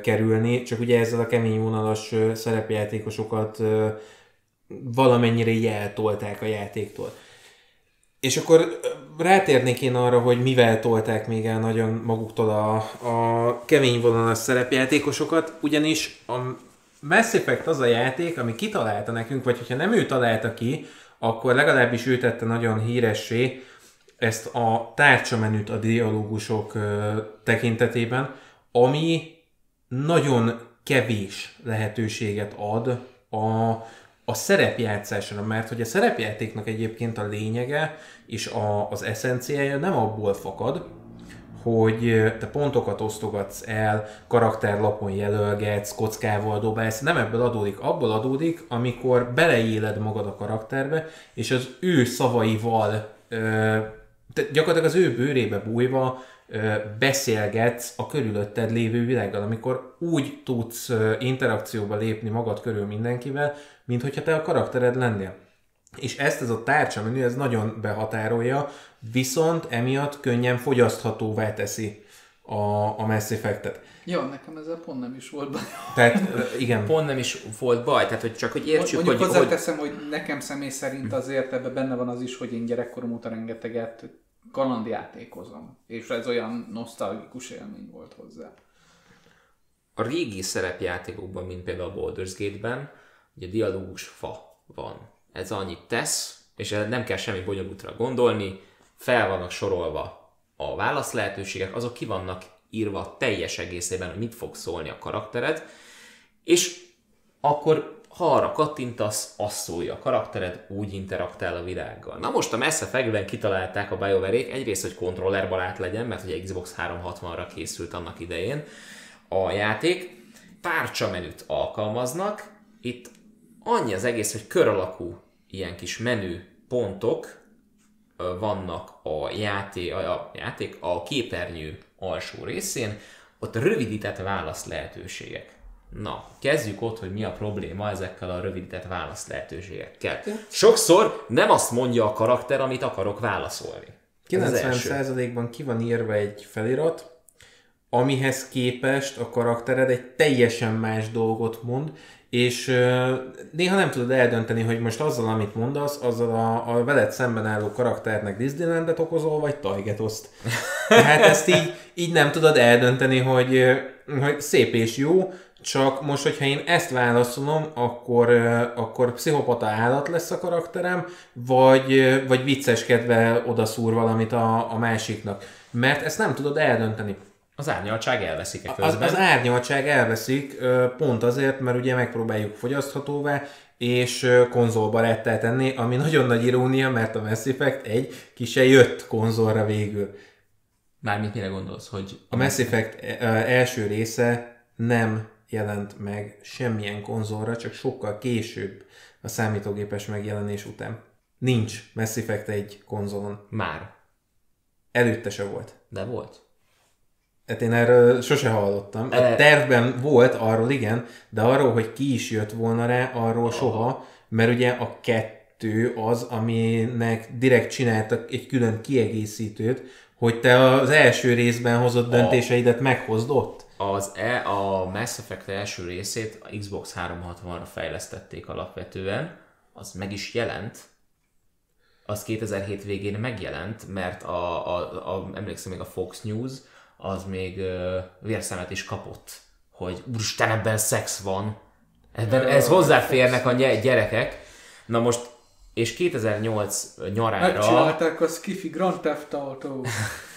kerülni, csak ugye ezzel a kemény vonalas szerepjátékosokat valamennyire jeltolták a játéktól. És akkor rátérnék én arra, hogy mivel tolták még el nagyon maguktól a, a kemény vonalas szerepjátékosokat, ugyanis a Mass Effect az a játék, ami kitalálta nekünk, vagy hogyha nem ő találta ki, akkor legalábbis ő tette nagyon híressé ezt a tárcsamenüt a dialógusok tekintetében, ami nagyon kevés lehetőséget ad a, a szerepjátszásra, mert hogy a szerepjátéknak egyébként a lényege és a, az eszenciája nem abból fakad, hogy te pontokat osztogatsz el, karakterlapon jelölgetsz, kockával dobálsz, nem ebből adódik, abból adódik, amikor beleéled magad a karakterbe, és az ő szavaival, te gyakorlatilag az ő bőrébe bújva beszélgetsz a körülötted lévő világgal, amikor úgy tudsz interakcióba lépni magad körül mindenkivel, mint hogyha te a karaktered lennél. És ezt ez a tárcsa menü, ez nagyon behatárolja, viszont emiatt könnyen fogyaszthatóvá teszi a, a Mass Effect-et. Jó, nekem ezzel pont nem is volt baj. Tehát igen. Pont nem is volt baj, tehát hogy csak hogy értsük, Mondjuk hogy... hozzáteszem, hogy... hogy nekem személy szerint azért ebben benne van az is, hogy én gyerekkorom óta rengeteget kalandjátékozom, és ez olyan nosztalgikus élmény volt hozzá. A régi szerepjátékokban, mint például a Baldur's Gate-ben, ugye dialógus fa van. Ez annyit tesz, és nem kell semmi bonyolultra gondolni, fel vannak sorolva a válasz lehetőségek, azok ki vannak írva teljes egészében, hogy mit fog szólni a karaktered, és akkor ha arra kattintasz, az szólja a karaktered, úgy interaktál a világgal. Na most a Mass effect kitalálták a bioware egyrészt, hogy kontrollerbarát legyen, mert ugye Xbox 360-ra készült annak idején a játék, tárcsa menüt alkalmaznak, itt annyi az egész, hogy kör alakú ilyen kis menü pontok vannak a játék, a játék, a képernyő alsó részén, ott rövidített válasz lehetőségek. Na, kezdjük ott, hogy mi a probléma ezekkel a rövidített válasz lehetőségekkel. Sokszor nem azt mondja a karakter, amit akarok válaszolni. 90%-ban ki van írva egy felirat, amihez képest a karaktered egy teljesen más dolgot mond, és néha nem tudod eldönteni, hogy most azzal, amit mondasz, azzal a, a veled szemben álló karakternek Disneylandet okozol, vagy Tajgetoszt. Tehát ezt így, így nem tudod eldönteni, hogy, hogy szép és jó, csak most, hogyha én ezt válaszolom, akkor, akkor pszichopata állat lesz a karakterem, vagy, vagy vicceskedve odaszúr valamit a, a másiknak. Mert ezt nem tudod eldönteni. Az árnyaltság elveszik e Az, közben. az árnyaltság elveszik pont azért, mert ugye megpróbáljuk fogyaszthatóvá és ö, konzolbarettá tenni, ami nagyon nagy irónia, mert a Mass Effect egy ki se jött konzolra végül. Mármint mire gondolsz, hogy A Mass Effect első része nem jelent meg semmilyen konzolra, csak sokkal később a számítógépes megjelenés után. Nincs Mass Effect egy konzolon. már, Előtte se volt. de volt. Hát én erről sose hallottam. A E- tervben volt arról, igen, de arról, hogy ki is jött volna rá, arról soha, mert ugye a kettő az, aminek direkt csináltak egy külön kiegészítőt, hogy te az első részben hozott döntéseidet meghozd ott. Az e, a Mass Effect első részét a Xbox 360-ra fejlesztették alapvetően, az meg is jelent, az 2007 végén megjelent, mert a, a, a emlékszem még a Fox News, az még ö, vérszemet is kapott, hogy úristen, ebben szex van, ebben, ez hozzáférnek a gyerekek. Na most, és 2008 nyarára... Megcsinálták a Skiffy Grand Theft Auto.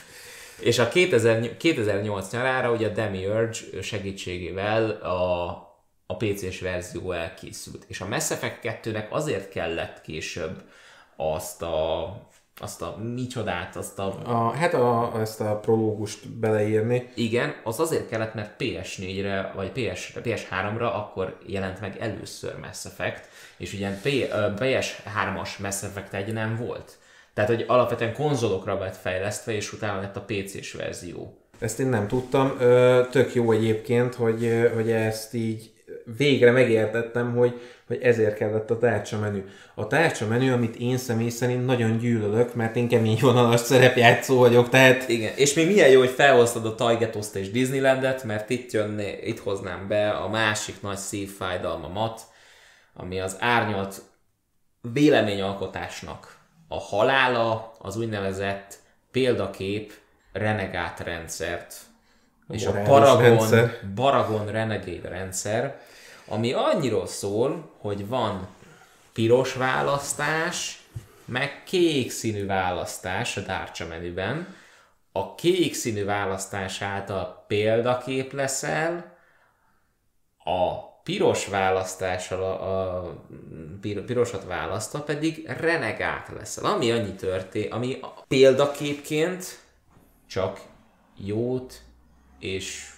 És a 2000, 2008 nyarára ugye a Demiurge segítségével a, a PC-s verzió elkészült. És a Mass Effect 2-nek azért kellett később azt a, azt a micsodát, azt a... A, hát a, ezt a prológust beleírni. Igen, az azért kellett, mert PS4-re, vagy PS, PS3-ra akkor jelent meg először Mass Effect, és ugye P, ö, PS3-as Mass Effect 1 nem volt. Tehát, hogy alapvetően konzolokra lett fejlesztve, és utána lett a PC-s verzió. Ezt én nem tudtam. Ö, tök jó egyébként, hogy, hogy ezt így végre megértettem, hogy, hogy ezért kellett a tárcsamenü. A tárcsamenü, amit én személy szerint nagyon gyűlölök, mert én kemény vonalas szerepjátszó vagyok, tehát Igen, és még milyen jó, hogy felhoztad a Tajgetoszt és Disneylandet, mert itt jönné, itt hoznám be a másik nagy szívfájdalmamat, ami az árnyalt véleményalkotásnak a halála, az úgynevezett példakép renegát rendszert, és a Paragon, rendszer. Paragon Renegade rendszer, ami annyiról szól, hogy van piros választás, meg kék színű választás a Dárcsa menüben. A kék színű választás által példakép leszel, a piros választással a, a pir- pirosat választva pedig renegát leszel. Ami annyi történt, ami példaképként csak jót és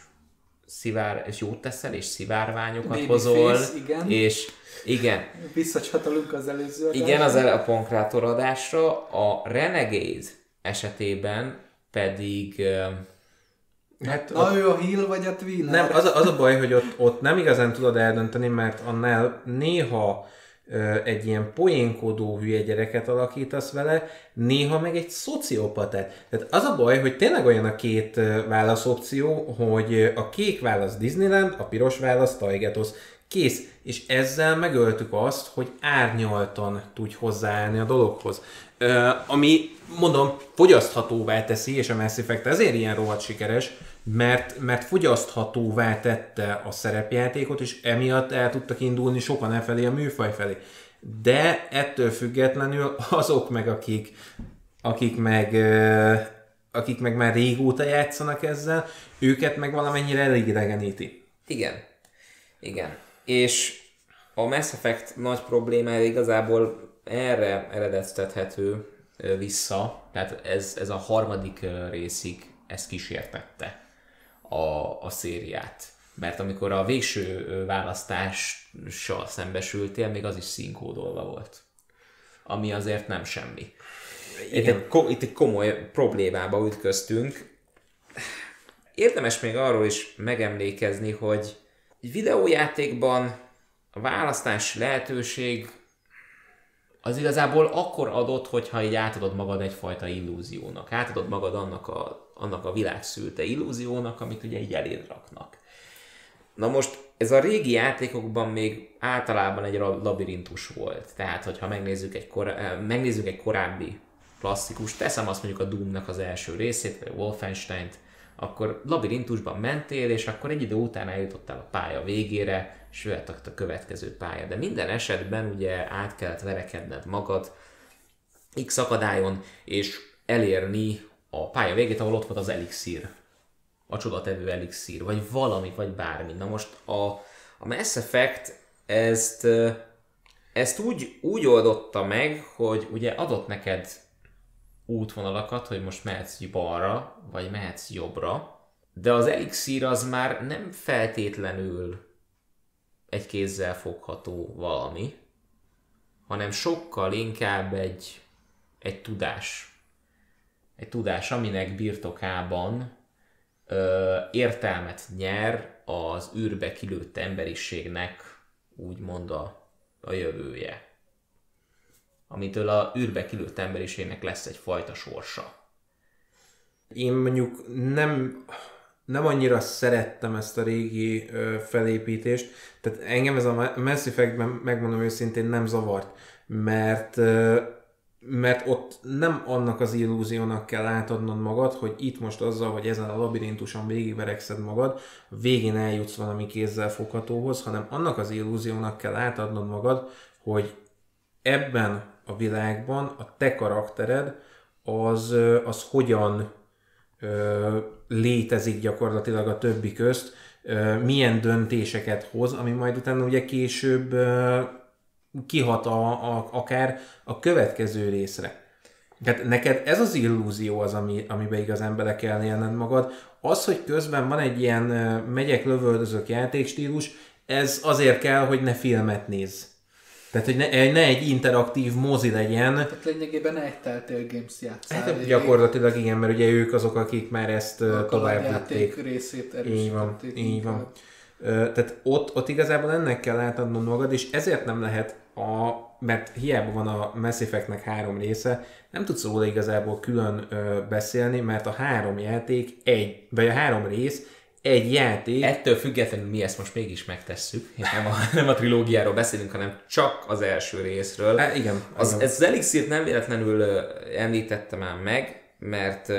szivár, és jót teszel, és szivárványokat Babyface, hozol, igen. és igen, Visszacsatolunk az előző igen, az adásra. el a pankrátor adásra, a Renegade esetében pedig hát Na ő a Hill vagy a Twin? Nem, az a, az a baj, hogy ott, ott nem igazán tudod eldönteni, mert annál néha ö, egy ilyen poénkodó hülye gyereket alakítasz vele, néha meg egy szociopatát. Tehát az a baj, hogy tényleg olyan a két válaszopció, hogy a kék válasz Disneyland, a piros válasz Tajgetos. Kész. És ezzel megöltük azt, hogy árnyaltan tudj hozzáállni a dologhoz. Ö, ami, mondom, fogyaszthatóvá teszi, és a Mass Effect ezért ilyen rohadt sikeres, mert, mert fogyaszthatóvá tette a szerepjátékot, és emiatt el tudtak indulni sokan e a műfaj felé. De ettől függetlenül azok meg, akik, akik meg akik meg már régóta játszanak ezzel, őket meg valamennyire elidegeníti. Igen. Igen. És a Mass Effect nagy problémája igazából erre eredeztethető vissza, tehát ez, ez a harmadik részig ezt kísértette a, a szériát. Mert amikor a végső választással szembesültél, még az is színkódolva volt. Ami azért nem semmi. Itt egy, itt egy komoly problémába ütköztünk. Érdemes még arról is megemlékezni, hogy egy videójátékban a választási lehetőség az igazából akkor adott, hogyha így átadod magad egyfajta illúziónak. Átadod magad annak a, annak a világszülte illúziónak, amit ugye így eléd raknak. Na most ez a régi játékokban még általában egy labirintus volt. Tehát, hogyha megnézzük egy, kor- eh, megnézzük egy korábbi klasszikus, teszem azt mondjuk a Doom-nak az első részét, vagy Wolfenstein-t, akkor labirintusban mentél, és akkor egy idő után eljutottál a pálya végére, és jöhet a következő pálya. De minden esetben ugye át kellett verekedned magad X akadályon, és elérni a pálya végét, ahol ott volt az elixír a csodatevő elixír, vagy valami, vagy bármi. Na most a, a Mass Effect ezt, ezt úgy, úgy oldotta meg, hogy ugye adott neked útvonalakat, hogy most mehetsz balra, vagy mehetsz jobbra, de az elixír az már nem feltétlenül egy kézzel fogható valami, hanem sokkal inkább egy, egy tudás. Egy tudás, aminek birtokában ö, értelmet nyer az űrbe kilőtt emberiségnek úgymond a, a jövője. Amitől a űrbe kilőtt emberiségnek lesz egyfajta sorsa. Én mondjuk nem, nem annyira szerettem ezt a régi ö, felépítést, tehát engem ez a Mass Effect-ben, megmondom őszintén, nem zavart, mert ö, mert ott nem annak az illúziónak kell átadnod magad, hogy itt most azzal, hogy ezen a labirintuson végigverekszed magad, végén eljutsz valami kézzel foghatóhoz, hanem annak az illúziónak kell átadnod magad, hogy ebben a világban a te karaktered az, az hogyan ö, létezik gyakorlatilag a többi közt, ö, milyen döntéseket hoz, ami majd utána ugye később ö, kihat a, a, akár a következő részre. Tehát neked ez az illúzió az, ami, amiben igazán bele kell élned magad. Az, hogy közben van egy ilyen megyek, lövöldözök játékstílus, ez azért kell, hogy ne filmet nézz. Tehát, hogy ne, ne egy interaktív mozi legyen. Tehát lényegében egy Telltale Games játszál. Hát, gyakorlatilag igen, mert ugye ők azok, akik már ezt a tovább vitték. részét Így van, így van. Tehát ott, ott igazából ennek kell átadnod magad, és ezért nem lehet a, mert hiába van a Mass Effectnek három része, nem tudsz róla igazából külön ö, beszélni, mert a három játék egy, vagy a három rész egy játék. Ettől függetlenül mi ezt most mégis megtesszük, és nem a, nem a trilógiáról beszélünk, hanem csak az első részről. Há, igen. Az, igen. Ez az Elixir nem véletlenül említettem már meg, mert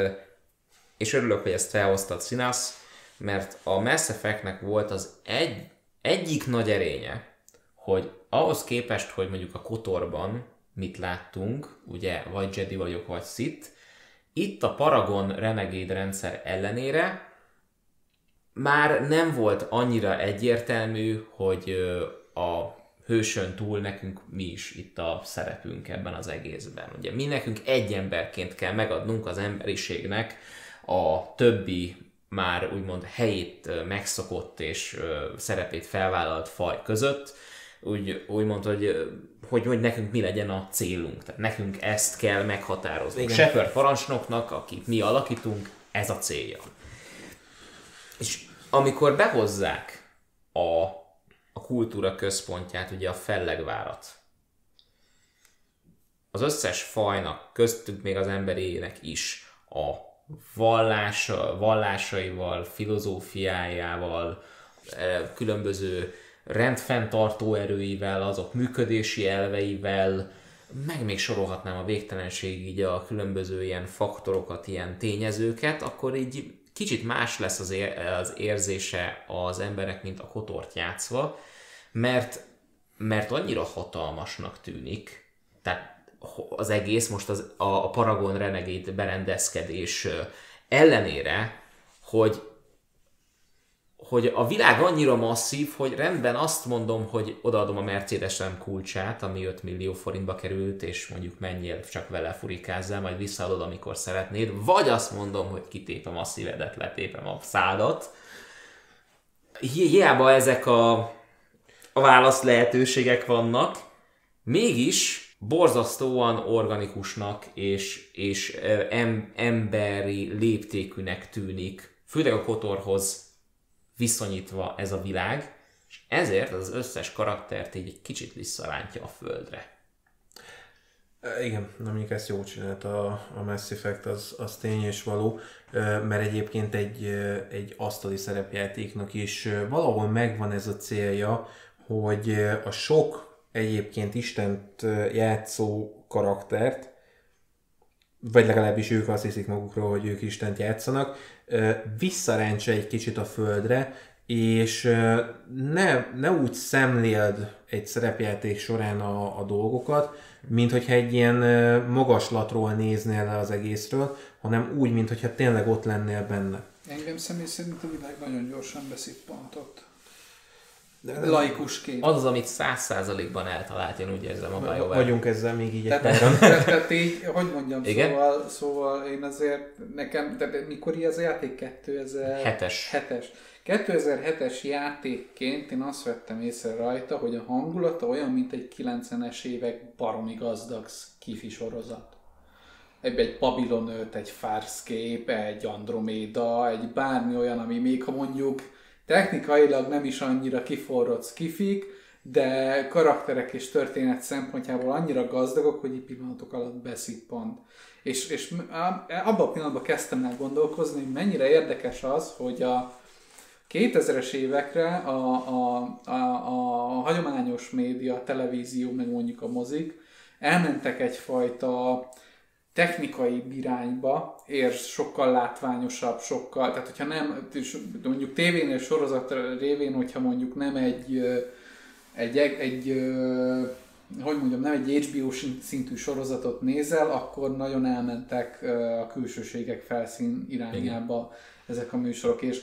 és örülök, hogy ezt felhoztad Színasz, mert a Mass Effectnek volt az egy, egyik nagy erénye, hogy ahhoz képest, hogy mondjuk a Kotorban mit láttunk, ugye vagy Jedi vagyok, vagy Sith, itt a Paragon Renegade rendszer ellenére már nem volt annyira egyértelmű, hogy a hősön túl nekünk mi is itt a szerepünk ebben az egészben. Ugye mi nekünk egy emberként kell megadnunk az emberiségnek a többi már úgymond helyét megszokott és szerepét felvállalt faj között, úgy, úgy mondta, hogy, hogy, hogy nekünk mi legyen a célunk. Tehát nekünk ezt kell meghatározni. Igen. Shepard parancsnoknak, akit mi alakítunk, ez a célja. És amikor behozzák a, a kultúra központját, ugye a fellegvárat, az összes fajnak, köztük még az emberének is a vallása, vallásaival, filozófiájával, különböző rendfenntartó erőivel, azok működési elveivel, meg még sorolhatnám a végtelenség így a különböző ilyen faktorokat, ilyen tényezőket, akkor így kicsit más lesz az, ér- az érzése az emberek, mint a kotort játszva, mert, mert annyira hatalmasnak tűnik, tehát az egész most az, a, a Paragon Renegade berendezkedés ellenére, hogy hogy a világ annyira masszív, hogy rendben azt mondom, hogy odaadom a Mercedes-em kulcsát, ami 5 millió forintba került, és mondjuk menjél csak vele furikázzál, majd visszaadod, amikor szeretnéd, vagy azt mondom, hogy kitépem a szívedet, letépem a szádat. Hiába ezek a, a válasz lehetőségek vannak, mégis borzasztóan organikusnak és, és em, emberi léptékűnek tűnik, főleg a Kotorhoz viszonyítva ez a világ, és ezért az összes karaktert így egy kicsit visszarántja a földre. Igen, na mondjuk ezt jó csinált a, a Mass Effect, az, az tény és való, mert egyébként egy, egy asztali szerepjátéknak is valahol megvan ez a célja, hogy a sok egyébként Istent játszó karaktert, vagy legalábbis ők azt hiszik magukról, hogy ők Istent játszanak, visszarántsa egy kicsit a földre, és ne, ne úgy szemléld egy szerepjáték során a, a dolgokat, mint hogyha egy ilyen magaslatról néznél le az egészről, hanem úgy, mint hogyha tényleg ott lennél benne. Engem személy szerint a világ nagyon gyorsan beszippantott. De Laikusként. Az az, amit száz százalékban eltalált, én úgy érzem a BioWare. Vagyunk ezzel még így egy Tehát, páran. tehát, tehát így, hogy mondjam, Igen? szóval, szóval én azért nekem, tehát mikor ez a játék? 2000... Hetes. 7-es. 2007-es játékként én azt vettem észre rajta, hogy a hangulata olyan, mint egy 90-es évek baromi gazdag kifi sorozat. Egy, egy Babylon 5, egy Farscape, egy Andromeda, egy bármi olyan, ami még ha mondjuk technikailag nem is annyira kiforrott skifik, de karakterek és történet szempontjából annyira gazdagok, hogy így pillanatok alatt beszippant. És, és abban a pillanatban kezdtem el gondolkozni, hogy mennyire érdekes az, hogy a 2000-es évekre a, a, a, a hagyományos média, a televízió, meg mondjuk a mozik elmentek egyfajta technikai irányba, és sokkal látványosabb, sokkal, tehát hogyha nem, mondjuk tévénél sorozat révén, hogyha mondjuk nem egy, egy, egy, egy hogy mondjam, nem egy HBO szintű sorozatot nézel, akkor nagyon elmentek a külsőségek felszín irányába ezek a műsorok, és,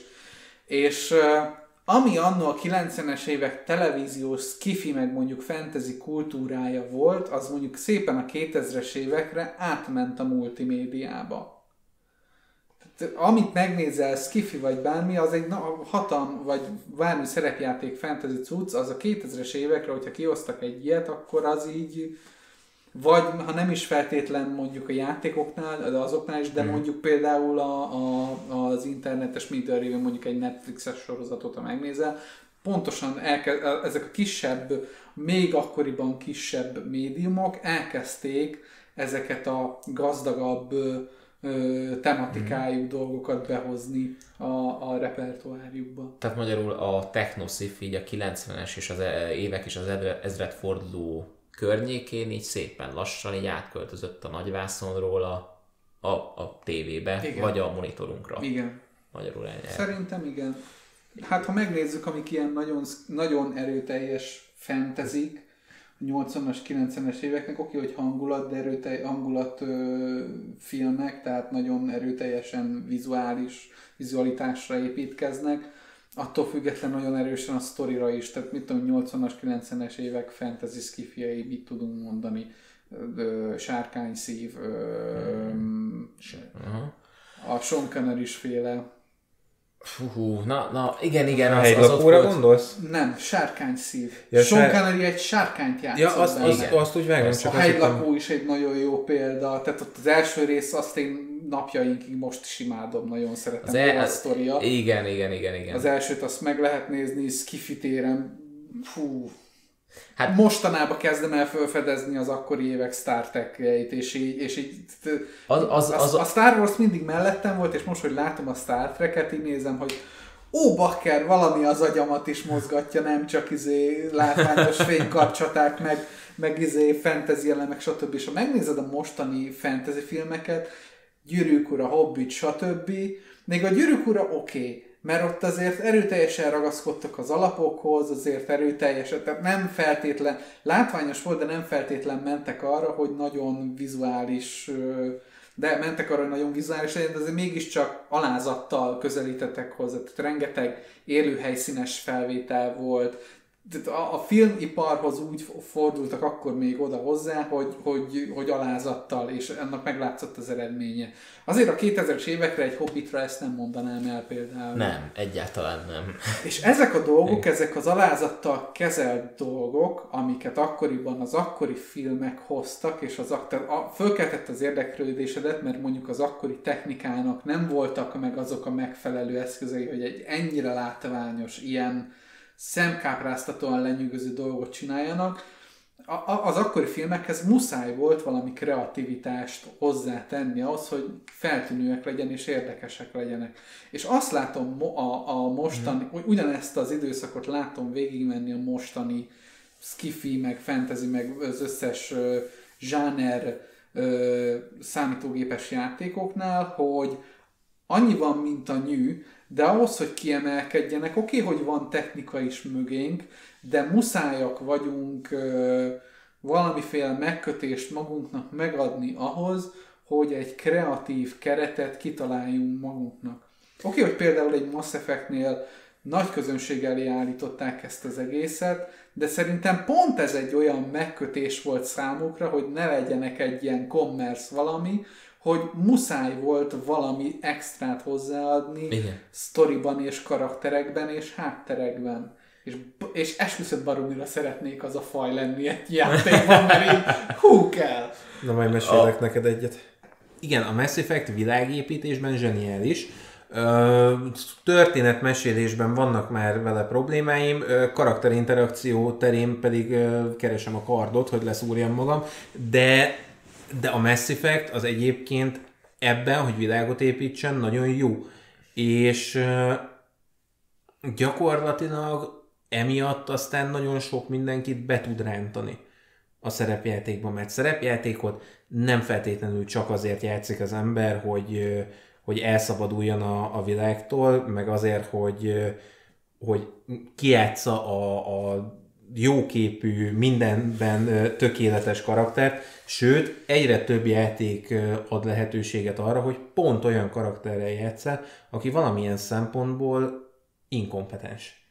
és ami annó a 90-es évek televíziós skifi, meg mondjuk fantasy kultúrája volt, az mondjuk szépen a 2000-es évekre átment a multimédiába. Amit megnézel, skifi vagy bármi, az egy na, hatalm, vagy bármi szerepjáték fantasy cucc, az a 2000-es évekre, hogyha kiosztak egy ilyet, akkor az így vagy ha nem is feltétlen mondjuk a játékoknál, de azoknál is, de mondjuk például a, a, az internetes média révén mondjuk egy Netflixes sorozatot, ha megnézel, pontosan elke, ezek a kisebb, még akkoriban kisebb médiumok elkezdték ezeket a gazdagabb ö, tematikájú dolgokat behozni a, a repertoárjukba. Tehát magyarul a technoszif így a 90-es és az e- évek és az ezredforduló környékén így szépen lassan így átköltözött a nagyvászonról a, a, a tévébe, Igen. vagy a monitorunkra. Igen. Magyarul ennyi. Szerintem igen. Hát ha megnézzük, amik ilyen nagyon, nagyon erőteljes fantasy 80-as, 90-es éveknek, oké, hogy hangulat, de erőtelj, hangulat ö, filmek, tehát nagyon erőteljesen vizuális, vizualitásra építkeznek. Attól független nagyon erősen a sztorira is, tehát mit tudom, 80-as, 90-es évek fantasy skifiai, mit tudunk mondani, ö, sárkányszív, ö, Aha. a Sean Connery is féle, Fú, na, na, igen, igen, az, az ott volt. gondolsz? Nem, sárkány szív. Ja, Sean sár- Connery egy sárkányt játszott Ja, azt, azt, Igen. azt úgy vágom, csak a hegylakó is egy nagyon jó példa, tehát ott az első rész azt én napjainkig most is imádom, nagyon szeretem Az az e- a az- sztoria. Igen, igen, igen, igen. Az elsőt azt meg lehet nézni Skiffy téren. Fú. Hát- mostanában kezdem el felfedezni az akkori évek Star Trek-eit, és így, és így Az- az- az- a Star Wars mindig mellettem volt, és most, hogy látom a Star Trek-et, így nézem, hogy ó, bakker, valami az agyamat is mozgatja, nem csak izé látványos fénykapcsaták, meg, meg izé fantasy elemek, stb. És ha megnézed a mostani fantasy filmeket, Gyűrűk ura, Hobbit, stb. Még a Gyűrűk ura oké, okay, mert ott azért erőteljesen ragaszkodtak az alapokhoz, azért erőteljesen, tehát nem feltétlen, látványos volt, de nem feltétlen mentek arra, hogy nagyon vizuális, de mentek arra, hogy nagyon vizuális legyen, de azért mégiscsak alázattal közelítettek hozzá, tehát rengeteg élőhelyszínes felvétel volt, tehát a, a filmiparhoz úgy fordultak akkor még oda hozzá, hogy, hogy, hogy alázattal, és ennek meglátszott az eredménye. Azért a 2000-es évekre egy hobbitra ezt nem mondanám el például. Nem, egyáltalán nem. És ezek a dolgok, ezek az alázattal kezelt dolgok, amiket akkoriban az akkori filmek hoztak, és az a, fölkeltett az érdeklődésedet, mert mondjuk az akkori technikának nem voltak meg azok a megfelelő eszközei, hogy egy ennyire látványos, ilyen szemkápráztatóan lenyűgöző dolgot csináljanak, a, az akkori filmekhez muszáj volt valami kreativitást hozzátenni ahhoz, hogy feltűnőek legyen és érdekesek legyenek. És azt látom a, a mostani, mm. ugyanezt az időszakot látom végigmenni a mostani skifi, meg fantasy, meg az összes uh, zsáner uh, számítógépes játékoknál, hogy annyi van, mint a nyű, de ahhoz, hogy kiemelkedjenek, oké, hogy van technika is mögénk, de muszájak vagyunk ö, valamiféle megkötést magunknak megadni ahhoz, hogy egy kreatív keretet kitaláljunk magunknak. Oké, hogy például egy Mass Effectnél nagy közönség elé állították ezt az egészet, de szerintem pont ez egy olyan megkötés volt számukra, hogy ne legyenek egy ilyen commerce valami, hogy muszáj volt valami extrát hozzáadni Igen. sztoriban és karakterekben és hátterekben. És, és esküszöm baromira szeretnék az a faj lenni egy játékban, mert így hú kell. Na majd mesélek a... neked egyet. Igen, a Mass Effect világépítésben zseniális. Történetmesélésben vannak már vele problémáim, karakterinterakció terén pedig keresem a kardot, hogy leszúrjam magam, de, de a Mass Effect az egyébként ebben, hogy világot építsen, nagyon jó. És gyakorlatilag emiatt aztán nagyon sok mindenkit be tud rántani a szerepjátékban, mert szerepjátékot nem feltétlenül csak azért játszik az ember, hogy, hogy elszabaduljon a, a világtól, meg azért, hogy, hogy kiátsza a, a jóképű, mindenben tökéletes karaktert, sőt, egyre több játék ad lehetőséget arra, hogy pont olyan karakterrel játszál, aki valamilyen szempontból inkompetens.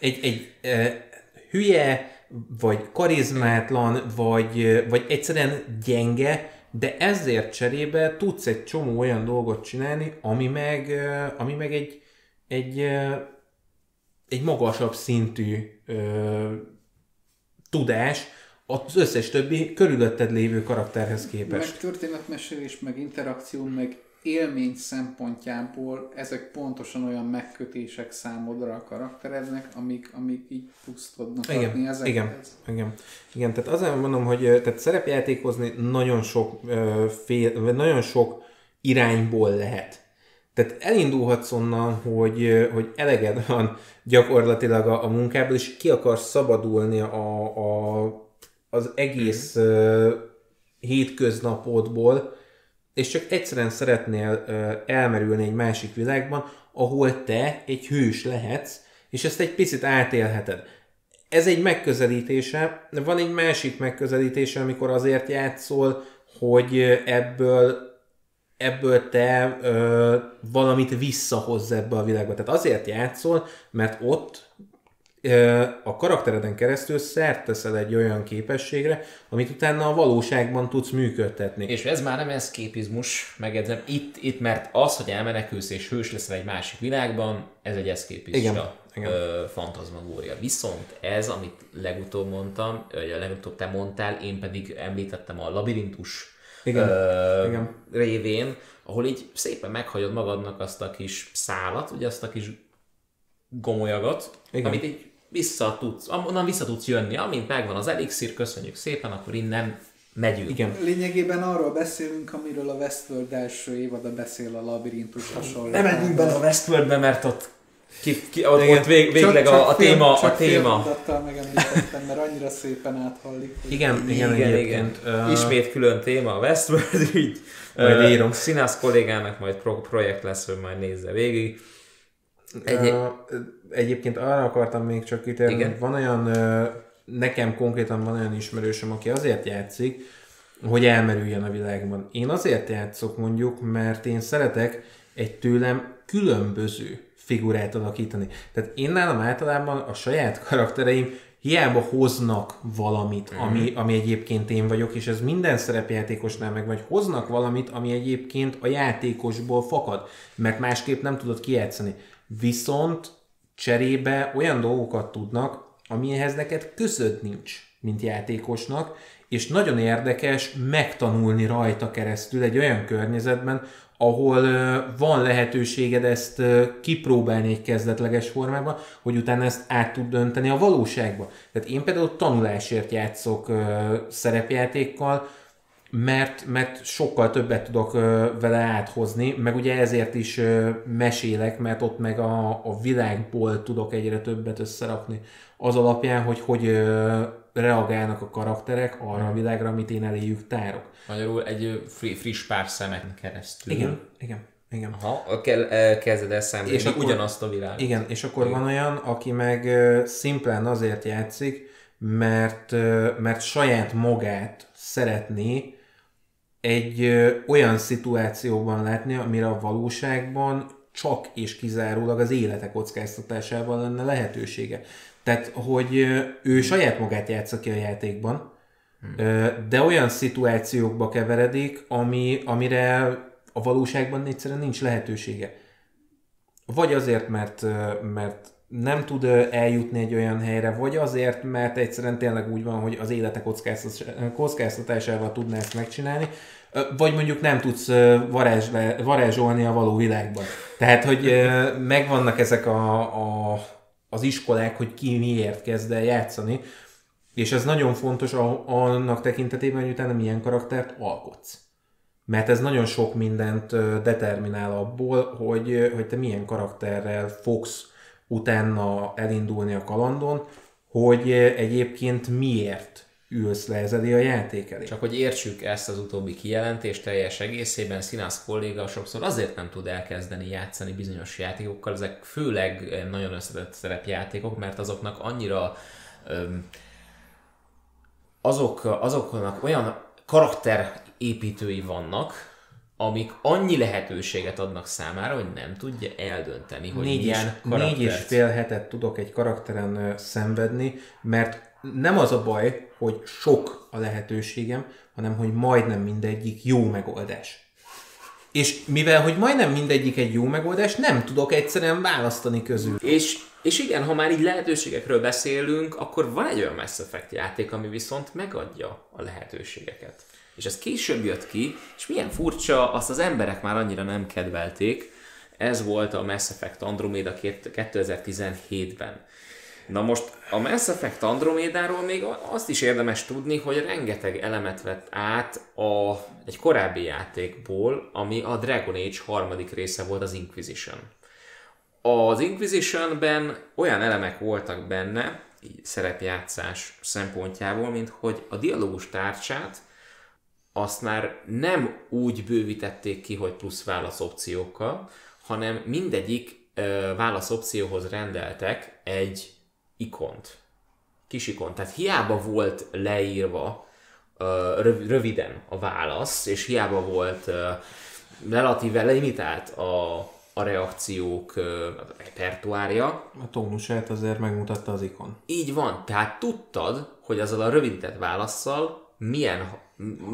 Egy, egy e, hülye, vagy karizmátlan, vagy, vagy egyszerűen gyenge, de ezért cserébe tudsz egy csomó olyan dolgot csinálni, ami meg, ami meg egy, egy, egy magasabb szintű ö, tudás az összes többi körülötted lévő karakterhez képest. Meg történetmesélés, meg interakció, meg élmény szempontjából ezek pontosan olyan megkötések számodra a karakterednek, amik, amik így plusz tudnak igen, adni ezekhez. Igen, igen, igen, tehát azért mondom, hogy tehát szerepjátékozni nagyon sok, fél, nagyon sok irányból lehet. Tehát elindulhatsz onnan, hogy, hogy eleged van gyakorlatilag a, a munkából, és ki akarsz szabadulni a, a, az egész uh, hétköznapodból, és csak egyszerűen szeretnél elmerülni egy másik világban, ahol te egy hős lehetsz, és ezt egy picit átélheted. Ez egy megközelítése, van egy másik megközelítése, amikor azért játszol, hogy ebből ebből te ö, valamit visszahozz ebbe a világba. Tehát azért játszol, mert ott a karaktereden keresztül szert teszel egy olyan képességre, amit utána a valóságban tudsz működtetni. És ez már nem eszképizmus, megedzem, itt, itt, mert az, hogy elmenekülsz és hős leszel egy másik világban, ez egy eszképista igen, fantazmagória. Viszont ez, amit legutóbb mondtam, vagy legutóbb te mondtál, én pedig említettem a labirintus igen, ö, igen. révén, ahol így szépen meghagyod magadnak azt a kis szálat, ugye azt a kis gomolyagot, igen. amit így vissza tudsz, onnan vissza tudsz jönni. Amint megvan az elixir, köszönjük szépen, akkor innen megyünk. Igen. Lényegében arról beszélünk, amiről a Westworld első évada beszél a labirintus hasonló. Nem menjünk bele a Westworldbe, mert ott ki, ki, ott, ott vég, végleg csak, a, a, téma. Csak a téma. megemlítettem, mert annyira szépen áthallik. Igen, igen, igen, igen. Uh... Ismét külön téma a Westworld így. Majd írom. Színász kollégának majd pro- projekt lesz, hogy majd nézze végig. Egy... Uh, egyébként arra akartam még csak kitérni, Igen. van olyan, nekem konkrétan van olyan ismerősöm, aki azért játszik, hogy elmerüljön a világban. Én azért játszok mondjuk, mert én szeretek egy tőlem különböző figurát alakítani. Tehát én nálam általában a saját karaktereim hiába hoznak valamit, mm. ami, ami egyébként én vagyok, és ez minden szerepjátékosnál meg vagy, hoznak valamit, ami egyébként a játékosból fakad, mert másképp nem tudod kijátszani. Viszont cserébe olyan dolgokat tudnak, amihez neked közöd nincs, mint játékosnak, és nagyon érdekes megtanulni rajta keresztül egy olyan környezetben, ahol van lehetőséged ezt kipróbálni egy kezdetleges formában, hogy utána ezt át tud dönteni a valóságba. Tehát én például tanulásért játszok szerepjátékkal, mert, mert sokkal többet tudok vele áthozni, meg ugye ezért is mesélek, mert ott meg a, a világból tudok egyre többet összerakni. Az alapján, hogy hogy reagálnak a karakterek arra a világra, amit én eléjük tárok. Magyarul egy friss pár szemek keresztül. Igen, igen. Igen. Aha, kell, kezded el szemlélni és akkor, ugyanazt a világot. Igen, és akkor igen. van olyan, aki meg szimplán azért játszik, mert, mert saját magát szeretné egy olyan szituációban látni, amire a valóságban csak és kizárólag az élete kockáztatásával lenne lehetősége. Tehát, hogy ő saját magát játsza ki a játékban, hmm. de olyan szituációkba keveredik, ami, amire a valóságban egyszerűen nincs lehetősége. Vagy azért, mert, mert nem tud eljutni egy olyan helyre, vagy azért, mert egyszerűen tényleg úgy van, hogy az élete kockáztatásával tudná ezt megcsinálni, vagy mondjuk nem tudsz varázsle, varázsolni a való világban. Tehát, hogy megvannak ezek a, a, az iskolák, hogy ki miért kezd el játszani, és ez nagyon fontos annak tekintetében, hogy utána milyen karaktert alkotsz. Mert ez nagyon sok mindent determinál abból, hogy, hogy te milyen karakterrel fogsz utána elindulni a kalandon, hogy egyébként miért ülsz le ezeli a játék elé. Csak hogy értsük ezt az utóbbi kijelentést teljes egészében, Színász kolléga sokszor azért nem tud elkezdeni játszani bizonyos játékokkal, ezek főleg nagyon összetett szerepjátékok, mert azoknak annyira öm, azok, azoknak olyan karakterépítői vannak, amik annyi lehetőséget adnak számára, hogy nem tudja eldönteni, hogy négy milyen is, Négy és fél hetet tudok egy karakteren szenvedni, mert nem az a baj, hogy sok a lehetőségem, hanem hogy majdnem mindegyik jó megoldás. És mivel, hogy majdnem mindegyik egy jó megoldás, nem tudok egyszerűen választani közül. És, és igen, ha már így lehetőségekről beszélünk, akkor van egy olyan Mass Effect játék, ami viszont megadja a lehetőségeket. És ez később jött ki, és milyen furcsa, azt az emberek már annyira nem kedvelték. Ez volt a Mass Effect Andromeda 2017-ben. Na most a Mass Effect Andromédáról még azt is érdemes tudni, hogy rengeteg elemet vett át a, egy korábbi játékból, ami a Dragon Age harmadik része volt, az Inquisition. Az Inquisitionben olyan elemek voltak benne, szerepjátszás szempontjából, mint hogy a dialógus tárcsát azt már nem úgy bővítették ki, hogy plusz válaszopciókkal, hanem mindegyik válaszopcióhoz rendeltek egy ikont, kis ikont. Tehát hiába volt leírva röviden a válasz, és hiába volt relatíve limitált a, a reakciók repertoárja. A tónusát azért megmutatta az ikon. Így van, tehát tudtad, hogy azzal a rövidített válaszsal milyen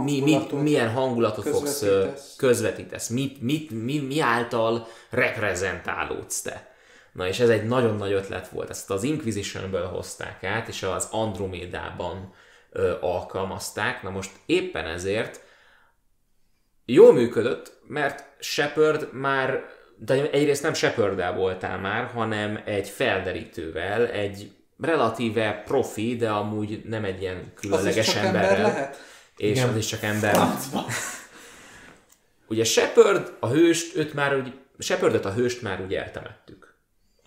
mi, mi, milyen hangulatot fogsz közvetítesz, mit, mit, mi, mi által reprezentálódsz te. Na és ez egy nagyon nagy ötlet volt, ezt az Inquisitionből hozták át, és az Andromédában ö, alkalmazták. Na most éppen ezért jól működött, mert Shepard már, de egyrészt nem shepard voltál már, hanem egy felderítővel, egy relatíve profi, de amúgy nem egy ilyen különleges emberrel. Ember lehet? És Igen. az is csak ember. Ugye Shepard, a hőst, őt már úgy, Shepardot a hőst már úgy eltemettük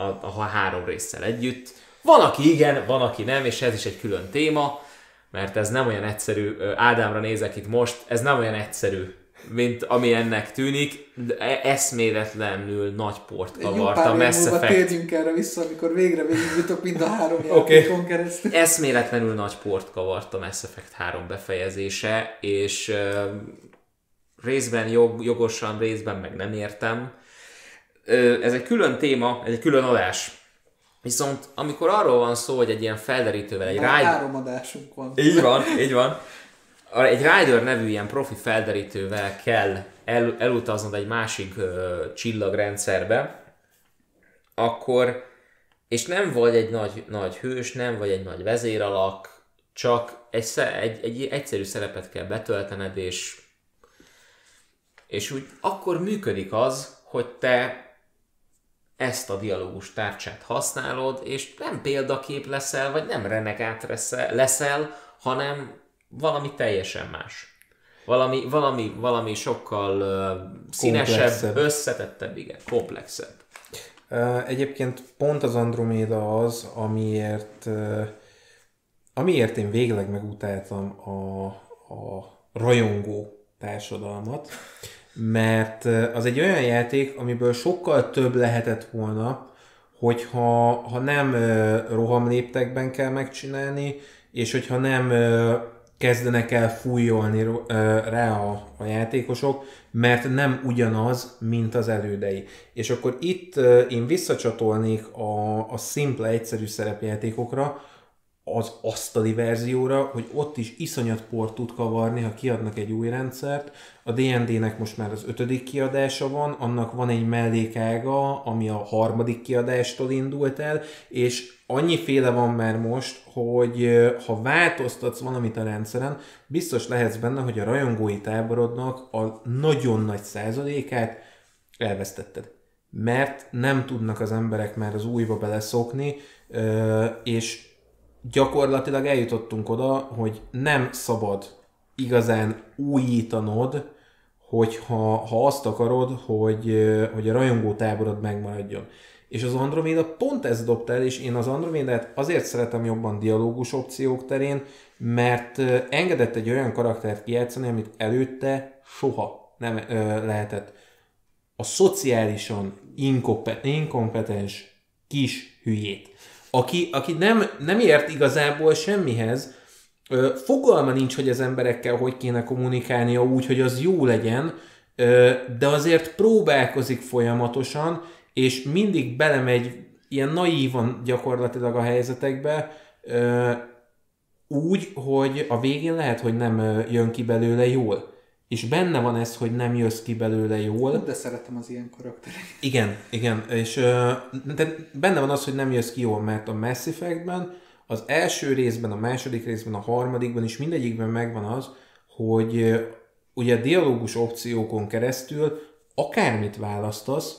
a, a három résszel együtt. Van, aki igen, van, aki nem, és ez is egy külön téma, mert ez nem olyan egyszerű, Ádámra nézek itt most, ez nem olyan egyszerű, mint ami ennek tűnik, de e- eszméletlenül nagy port kavart a Mass Effect. térjünk erre vissza, amikor végre végigjutok mind a három okay. játékon keresztül. Eszméletlenül nagy port kavart a Mass Effect 3 befejezése, és uh, részben jog, jogosan, részben meg nem értem ez egy külön téma, ez egy külön adás. Viszont amikor arról van szó, hogy egy ilyen felderítővel egy rider... Három adásunk van. Így van, így van. Egy Rider nevű ilyen profi felderítővel kell el, elutaznod egy másik ö, csillagrendszerbe, akkor, és nem vagy egy nagy, nagy hős, nem vagy egy nagy vezéralak, csak egy, egy, egy egyszerű szerepet kell betöltened, és, és úgy akkor működik az, hogy te ezt a dialógus tárcsát használod, és nem példakép leszel, vagy nem renegát leszel, hanem valami teljesen más. Valami, valami, valami sokkal uh, színesebb, komplexebb. összetettebb, igen, komplexebb. Uh, egyébként pont az Androméda az, amiért, uh, amiért én végleg megutáltam a, a rajongó társadalmat, mert az egy olyan játék, amiből sokkal több lehetett volna, hogyha ha nem rohamléptekben kell megcsinálni, és hogyha nem kezdenek el fújolni rá a, a játékosok, mert nem ugyanaz, mint az elődei. És akkor itt én visszacsatolnék a, a szimpla, egyszerű szerepjátékokra, az asztali verzióra, hogy ott is iszonyat port tud kavarni, ha kiadnak egy új rendszert. A D&D-nek most már az ötödik kiadása van, annak van egy mellékága, ami a harmadik kiadástól indult el, és annyiféle van már most, hogy ha változtatsz valamit a rendszeren, biztos lehetsz benne, hogy a rajongói táborodnak a nagyon nagy százalékát elvesztetted. Mert nem tudnak az emberek már az újba beleszokni, és gyakorlatilag eljutottunk oda, hogy nem szabad igazán újítanod, hogyha ha azt akarod, hogy, hogy a rajongó táborod megmaradjon. És az Andromeda pont ezt dobta el, és én az Andromedát azért szeretem jobban dialógus opciók terén, mert engedett egy olyan karaktert kijátszani, amit előtte soha nem ö, lehetett. A szociálisan inkompe- inkompetens kis hülyét, aki, aki nem, nem ért igazából semmihez, fogalma nincs, hogy az emberekkel hogy kéne kommunikálnia úgy, hogy az jó legyen, de azért próbálkozik folyamatosan, és mindig belemegy ilyen naívan gyakorlatilag a helyzetekbe, úgy, hogy a végén lehet, hogy nem jön ki belőle jól. És benne van ez, hogy nem jössz ki belőle jól. De szeretem az ilyen karaktereket. Igen, igen, és de benne van az, hogy nem jössz ki jól, mert a Mass Effectben, az első részben, a második részben, a harmadikban is mindegyikben megvan az, hogy ugye a dialógus opciókon keresztül akármit választasz,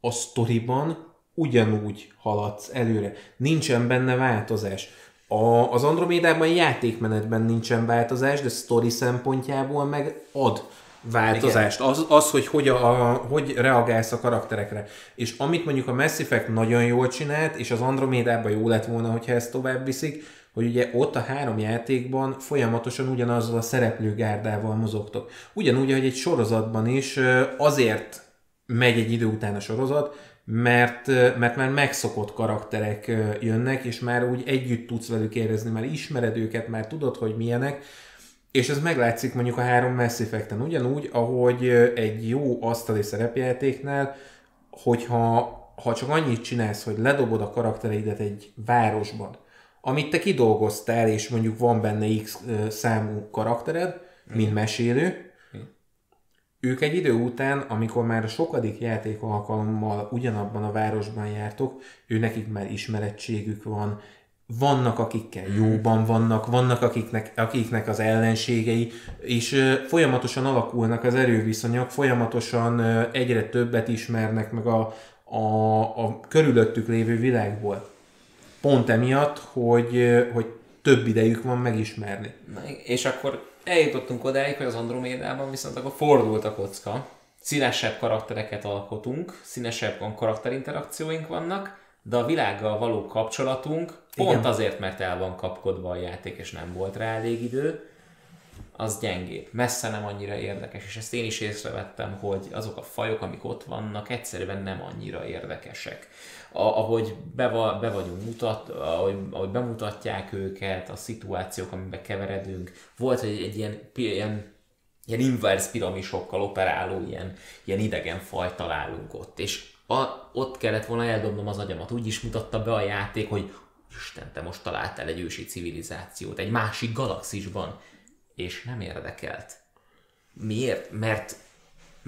a sztoriban ugyanúgy haladsz előre. Nincsen benne változás. A, az Andromédában játékmenetben nincsen változás, de sztori szempontjából meg ad változást. Az, az hogy, hogy, a, hogy reagálsz a karakterekre. És amit mondjuk a Mass Effect nagyon jól csinált, és az Andromédában jó lett volna, hogyha ezt tovább viszik, hogy ugye ott a három játékban folyamatosan ugyanazzal a szereplőgárdával mozogtok. Ugyanúgy, hogy egy sorozatban is azért megy egy idő után a sorozat, mert, mert már megszokott karakterek jönnek, és már úgy együtt tudsz velük érezni, már ismered őket, már tudod, hogy milyenek, és ez meglátszik mondjuk a három Mass Effecten, ugyanúgy, ahogy egy jó asztali szerepjátéknál, hogyha ha csak annyit csinálsz, hogy ledobod a karaktereidet egy városban, amit te kidolgoztál, és mondjuk van benne X számú karaktered, mint mesélő, ők egy idő után, amikor már a sokadik játék alkalommal ugyanabban a városban jártok, ő nekik már ismerettségük van, vannak, akikkel jóban vannak, vannak, akiknek, akiknek az ellenségei, és ö, folyamatosan alakulnak az erőviszonyok, folyamatosan ö, egyre többet ismernek meg a, a, a körülöttük lévő világból. Pont emiatt, hogy, ö, hogy több idejük van megismerni. Na, és akkor eljutottunk odáig, hogy az Andromédában viszont akkor fordult a kocka. Színesebb karaktereket alkotunk, színesebb karakterinterakcióink vannak, de a világgal való kapcsolatunk pont Igen. azért, mert el van kapkodva a játék, és nem volt rá elég idő, az gyengébb. Messze nem annyira érdekes, és ezt én is észrevettem, hogy azok a fajok, amik ott vannak, egyszerűen nem annyira érdekesek. A, ahogy be, be vagyunk mutat, ahogy, ahogy bemutatják őket, a szituációk, amiben keveredünk, volt egy, egy ilyen, ilyen ilyen inverse piramisokkal operáló ilyen, ilyen idegen faj találunk ott, és a, ott kellett volna eldobnom az agyamat. Úgy is mutatta be a játék, hogy Isten, te most találtál egy ősi civilizációt egy másik galaxisban, és nem érdekelt. Miért? Mert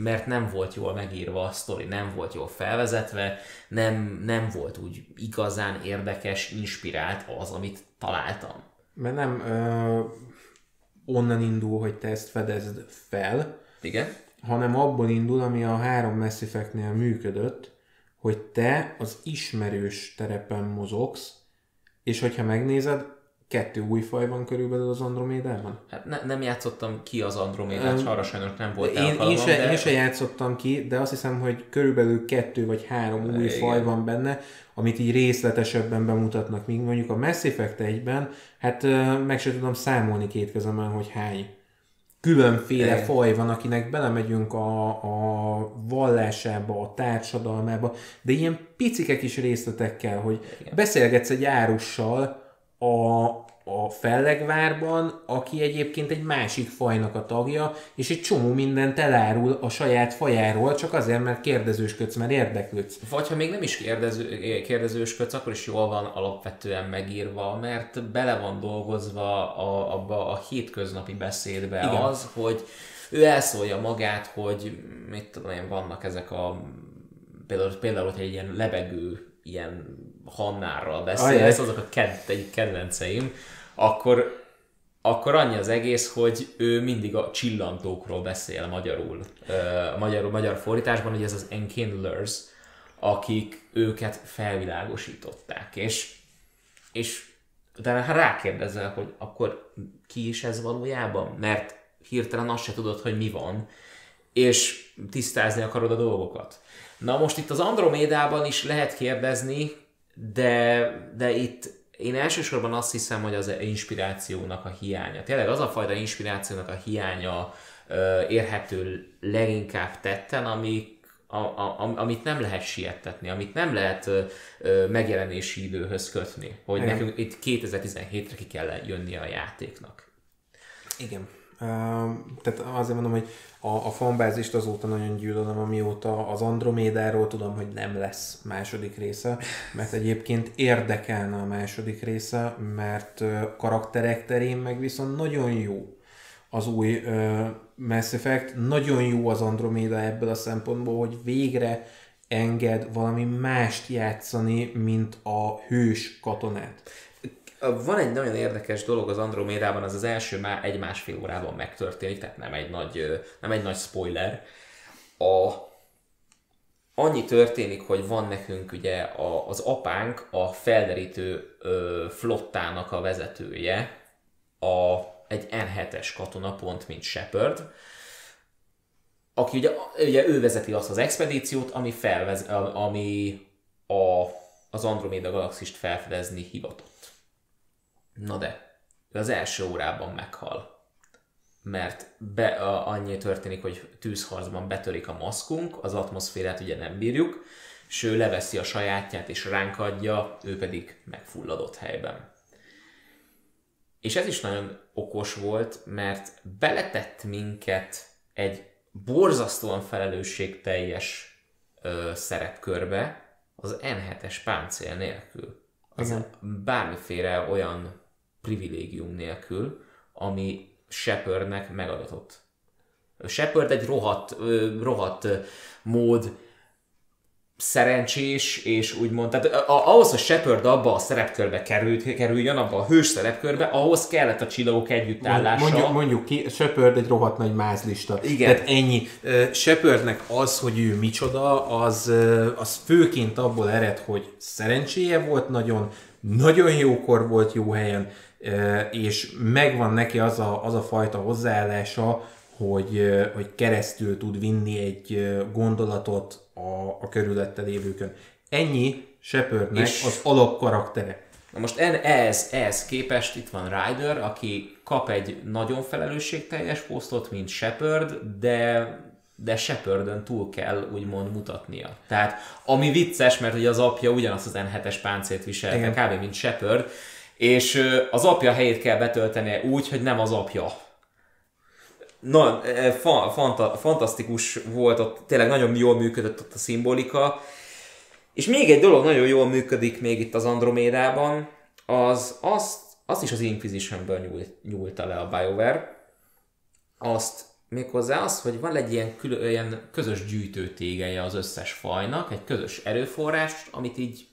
mert nem volt jól megírva a sztori, nem volt jól felvezetve, nem, nem volt úgy igazán érdekes, inspirált az, amit találtam. Mert nem ö, onnan indul, hogy te ezt fedezd fel, Igen? hanem abból indul, ami a három Mass Effect-nél működött, hogy te az ismerős terepen mozogsz, és hogyha megnézed, kettő új faj van körülbelül az Andromédában. Hát ne, nem játszottam ki az Andromédát, Öm, arra sajnos nem volt Én, én, alkalmam, se, de... én se játszottam ki, de azt hiszem, hogy körülbelül kettő vagy három új Igen. faj van benne, amit így részletesebben bemutatnak, míg mondjuk a Mass Effect 1-ben, hát meg se tudom számolni két kezemben, hogy hány különféle Igen. faj van, akinek belemegyünk a, a vallásába, a társadalmába, de ilyen picike kis részletekkel, hogy Igen. beszélgetsz egy árussal a, a Fellegvárban, aki egyébként egy másik fajnak a tagja, és egy csomó mindent elárul a saját fajáról, csak azért, mert kérdezősködsz, mert érdeklődsz. Vagy ha még nem is kérdező, kérdezősködsz, akkor is jól van alapvetően megírva, mert bele van dolgozva a, abba a hétköznapi beszédbe Igen. az, hogy ő elszólja magát, hogy mit tudom én, vannak ezek a például, például hogy egy ilyen lebegő ilyen Hannárral beszél, ez azok a ked, egyik kedvenceim, akkor, akkor annyi az egész, hogy ő mindig a csillantókról beszél magyarul, magyar, magyar fordításban, hogy ez az enkindlers, akik őket felvilágosították, és, és de ha rákérdezel, hogy akkor ki is ez valójában, mert hirtelen azt se tudod, hogy mi van, és tisztázni akarod a dolgokat. Na most itt az Andromédában is lehet kérdezni, de, de itt én elsősorban azt hiszem, hogy az inspirációnak a hiánya. Tényleg az a fajta inspirációnak a hiánya ö, érhető leginkább tetten, ami, a, a, amit nem lehet siettetni, amit nem lehet ö, ö, megjelenési időhöz kötni, hogy Igen. nekünk itt 2017-re ki kell jönni a játéknak. Igen. Tehát azért mondom, hogy a, a fanbázist azóta nagyon gyűlölöm, amióta az Andromédáról tudom, hogy nem lesz második része, mert egyébként érdekelne a második része, mert karakterek terén meg viszont nagyon jó az új uh, Mass Effect, nagyon jó az Andromeda ebből a szempontból, hogy végre enged valami mást játszani, mint a hős katonát. Van egy nagyon érdekes dolog az Andromédában, az az első már egy-másfél órában megtörténik, tehát nem egy nagy, nem egy nagy spoiler. A, annyi történik, hogy van nekünk ugye a, az apánk, a felderítő ö, flottának a vezetője, a, egy N7-es katona, pont mint Shepard, aki ugye, ugye ő vezeti azt az expedíciót, ami, felvez, ami a, az Andromeda galaxist felfedezni hivatott. Na de, ő az első órában meghal. Mert be, a, annyi történik, hogy tűzharcban betörik a maszkunk, az atmoszférát ugye nem bírjuk, és ő leveszi a sajátját és ránk adja, ő pedig megfulladott helyben. És ez is nagyon okos volt, mert beletett minket egy borzasztóan felelősségteljes ö, szerepkörbe az N7-es páncél nélkül. Az Igen. bármiféle olyan privilégium nélkül, ami Shepardnek megadatott. Shepard egy rohadt, rohadt mód szerencsés, és úgymond, tehát ahhoz, hogy Shepard abba a szerepkörbe került, kerüljön, abba a hős szerepkörbe, ahhoz kellett a csillagok együttállása. Mondjuk, mondjuk ki, Shepard egy rohadt nagy mázlista. Igen. Tehát ennyi. Shepardnek az, hogy ő micsoda, az, az főként abból ered, hogy szerencséje volt nagyon, nagyon jókor volt jó helyen, és megvan neki az a, az a fajta hozzáállása, hogy, hogy keresztül tud vinni egy gondolatot a, a körülötte lévőkön. Ennyi Shepardnek és... az alapkaraktere. Na most ez, ez képest itt van Ryder, aki kap egy nagyon felelősségteljes posztot, mint Shepard, de de Shepardön túl kell úgymond mutatnia. Tehát ami vicces, mert ugye az apja ugyanazt az N7-es páncélt viselte, kb. mint Shepard, és az apja helyét kell betöltenie úgy, hogy nem az apja. Na, e, fa, fanta, fantasztikus volt, ott tényleg nagyon jól működött ott a szimbolika. És még egy dolog nagyon jól működik még itt az Andromédában, az azt, azt is az Inquisitionből nyúlt, nyúlta le a BioWare. Azt méghozzá az, hogy van egy ilyen, külön, ilyen közös gyűjtőtégeje az összes fajnak, egy közös erőforrás, amit így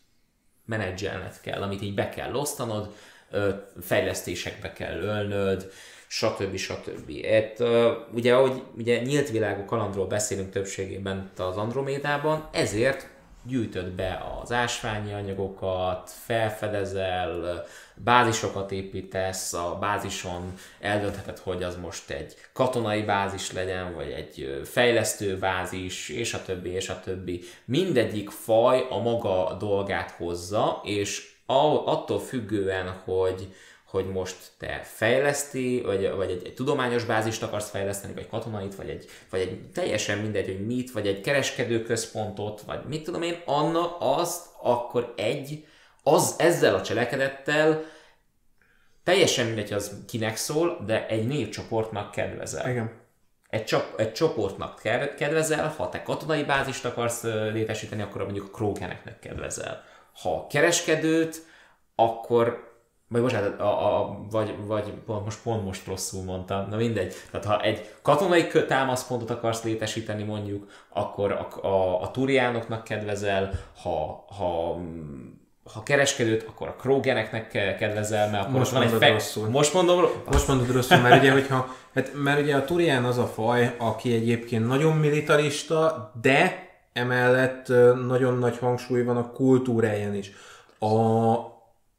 menedzselned kell, amit így be kell osztanod, fejlesztésekbe kell ölnöd, stb. stb. Et, ugye, ahogy ugye nyílt világú kalandról beszélünk többségében az Andromédában, ezért gyűjtöd be az ásványi anyagokat, felfedezel, bázisokat építesz, a bázison eldöntheted, hogy az most egy katonai bázis legyen, vagy egy fejlesztő bázis, és a többi, és a többi. Mindegyik faj a maga dolgát hozza, és attól függően, hogy, hogy most te fejleszti, vagy, vagy egy, egy tudományos bázist akarsz fejleszteni, vagy katonait, vagy egy, vagy egy teljesen mindegy, hogy mit, vagy egy kereskedőközpontot, vagy mit tudom én, Anna azt akkor egy, az ezzel a cselekedettel teljesen mindegy, az kinek szól, de egy népcsoportnak kedvezel. Igen. Egy, csop, egy csoportnak ke- kedvezel, ha te katonai bázist akarsz létesíteni, akkor mondjuk a krógeneknek kedvezel. Ha kereskedőt, akkor vagy bocsánat, a, a, vagy, vagy pont, most pont most rosszul mondtam, na mindegy. Tehát ha egy katonai támaszpontot akarsz létesíteni mondjuk, akkor a, a, a turiánoknak kedvezel, ha, ha ha kereskedőt, akkor a krógeneknek ke- kedvezel, mert akkor Most van egy mondod fe... rosszul. Most mondom, Most mondod rosszul, mert ugye, hogyha, hát, mert ugye a Turián az a faj, aki egyébként nagyon militarista, de emellett nagyon nagy hangsúly van a kultúráján is. A,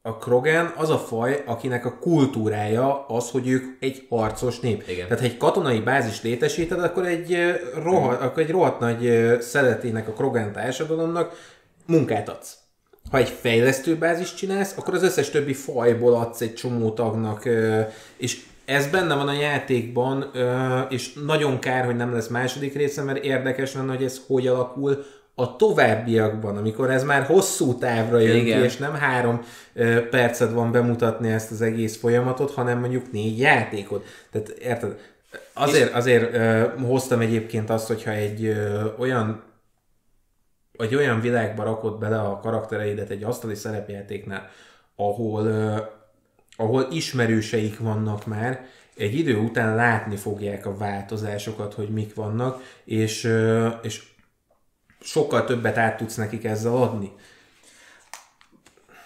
a Krogan az a faj, akinek a kultúrája az, hogy ők egy harcos nép. Igen. Tehát ha egy katonai bázis létesíted, akkor egy, ö, rohadt, akkor egy rohadt nagy szeletének a Krogan társadalomnak munkát adsz. Ha egy fejlesztő bázis csinálsz, akkor az összes többi fajból adsz egy csomó tagnak, és ez benne van a játékban, és nagyon kár, hogy nem lesz második része, mert érdekes lenne, hogy ez hogy alakul a továbbiakban, amikor ez már hosszú távra jön Igen. ki, és nem három percet van bemutatni ezt az egész folyamatot, hanem mondjuk négy játékot. Tehát érted? Azért, azért ö, hoztam egyébként azt, hogyha egy ö, olyan egy olyan világba rakod bele a karaktereidet egy asztali szerepjátéknál, ahol, uh, ahol ismerőseik vannak már, egy idő után látni fogják a változásokat, hogy mik vannak, és, uh, és sokkal többet át tudsz nekik ezzel adni.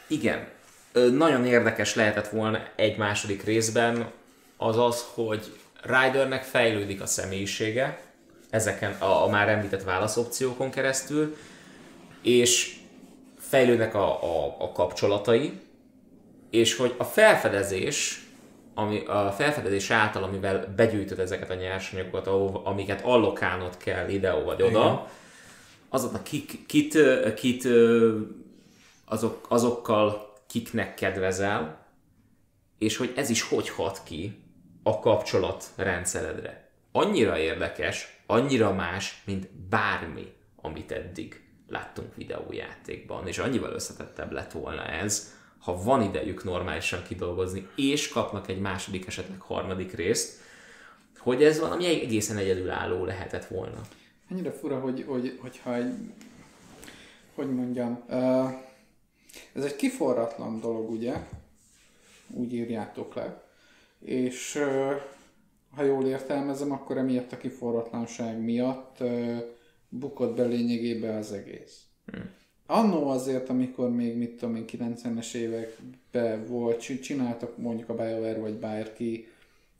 Igen. Nagyon érdekes lehetett volna egy második részben az az, hogy Rydernek fejlődik a személyisége, ezeken a, a már említett válaszopciókon keresztül, és fejlődnek a, a, a kapcsolatai, és hogy a felfedezés, ami, a felfedezés által, amivel begyűjtöd ezeket a nyersanyagokat, amiket allokálnod kell ide vagy oda, Igen. azoknak kik, kit, kit azok, azokkal kiknek kedvezel, és hogy ez is hogy hat ki a kapcsolat rendszeredre. Annyira érdekes, annyira más, mint bármi, amit eddig láttunk videójátékban, és annyival összetettebb lett volna ez, ha van idejük normálisan kidolgozni, és kapnak egy második, esetleg harmadik részt, hogy ez valami egészen egyedülálló lehetett volna. Annyira fura, hogy, hogy, hogyha egy, hogy mondjam, ez egy kiforratlan dolog, ugye? Úgy írjátok le. És ha jól értelmezem, akkor emiatt a kiforratlanság miatt bukott be lényegében az egész. Hmm. Annó azért, amikor még, mit tudom én, 90-es években volt, csi- csináltak mondjuk a BioWare vagy bárki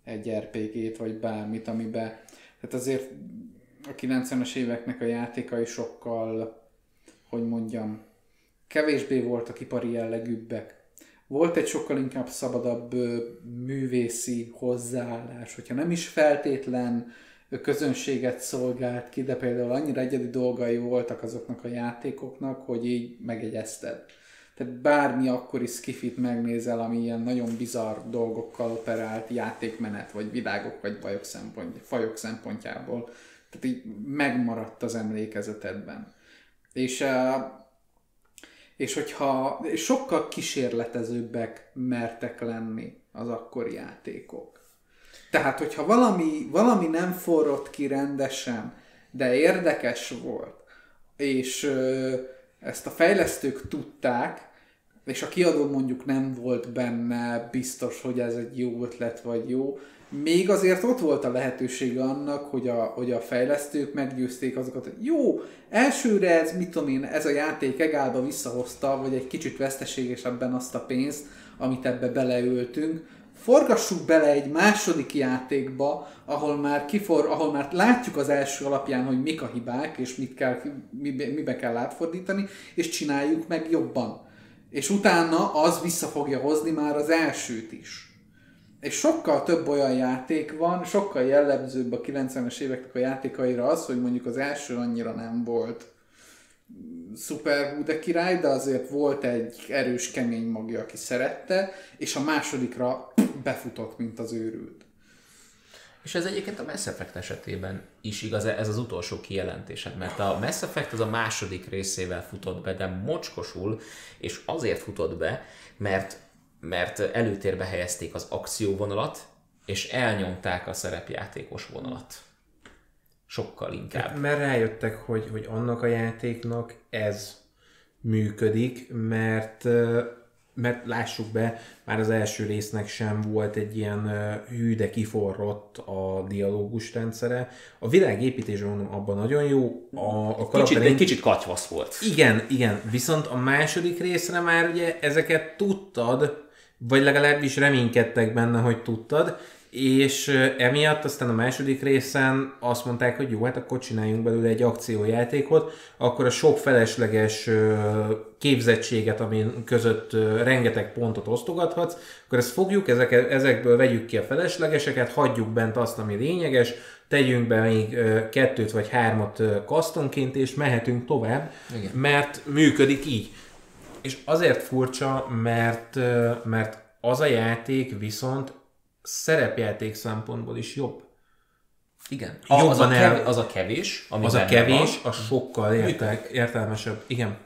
egy RPG-t, vagy bármit, amiben, tehát azért a 90-es éveknek a játékai sokkal, hogy mondjam, kevésbé voltak ipari jellegűbbek. Volt egy sokkal inkább szabadabb művészi hozzáállás, hogyha nem is feltétlen közönséget szolgált ki, de például annyira egyedi dolgai voltak azoknak a játékoknak, hogy így megegyezted. Tehát bármi akkori skifit megnézel, ami ilyen nagyon bizarr dolgokkal operált játékmenet, vagy világok, vagy bajok szempont, fajok szempontjából. Tehát így megmaradt az emlékezetedben. És, és hogyha és sokkal kísérletezőbbek mertek lenni az akkori játékok. Tehát, hogyha valami, valami nem forrott ki rendesen, de érdekes volt, és ö, ezt a fejlesztők tudták, és a kiadó mondjuk nem volt benne biztos, hogy ez egy jó ötlet vagy jó, még azért ott volt a lehetősége annak, hogy a, hogy a fejlesztők meggyőzték azokat, hogy jó, elsőre ez, mit tudom én, ez a játék egálba visszahozta, vagy egy kicsit veszteségesebben azt a pénzt, amit ebbe beleöltünk, forgassuk bele egy második játékba, ahol már, kifor, ahol már látjuk az első alapján, hogy mik a hibák, és mit kell, mibe, kell átfordítani, és csináljuk meg jobban. És utána az vissza fogja hozni már az elsőt is. És sokkal több olyan játék van, sokkal jellemzőbb a 90-es éveknek a játékaira az, hogy mondjuk az első annyira nem volt szuper de király, de azért volt egy erős, kemény magja, aki szerette, és a másodikra befutott, mint az őrült. És ez egyébként a Mass Effect esetében is igaz, ez az utolsó kijelentésed, mert a Mass Effect az a második részével futott be, de mocskosul, és azért futott be, mert mert előtérbe helyezték az akcióvonalat, és elnyomták a szerepjátékos vonalat. Sokkal inkább. Mert rájöttek, hogy, hogy annak a játéknak ez működik, mert mert lássuk be, már az első résznek sem volt egy ilyen hű, de kiforrott a dialógus rendszere. A világépítésben mondom, abban nagyon jó. A, a Kicsit, karaktereink- egy kicsit katyvasz volt. Igen, igen. Viszont a második részre már ugye ezeket tudtad, vagy legalábbis reménykedtek benne, hogy tudtad, és emiatt aztán a második részen azt mondták, hogy jó, hát akkor csináljunk belőle egy akciójátékot, akkor a sok felesleges képzettséget, amin között rengeteg pontot osztogathatsz, akkor ezt fogjuk, ezek, ezekből vegyük ki a feleslegeseket, hagyjuk bent azt, ami lényeges, tegyünk be még kettőt vagy hármat kasztonként, és mehetünk tovább, Igen. mert működik így. És azért furcsa, mert, mert az a játék viszont szerepjáték szempontból is jobb. Igen. Jobban az, a el- kevés, az a kevés, ami Az a kevés, van, a sokkal értel, értelmesebb. Igen.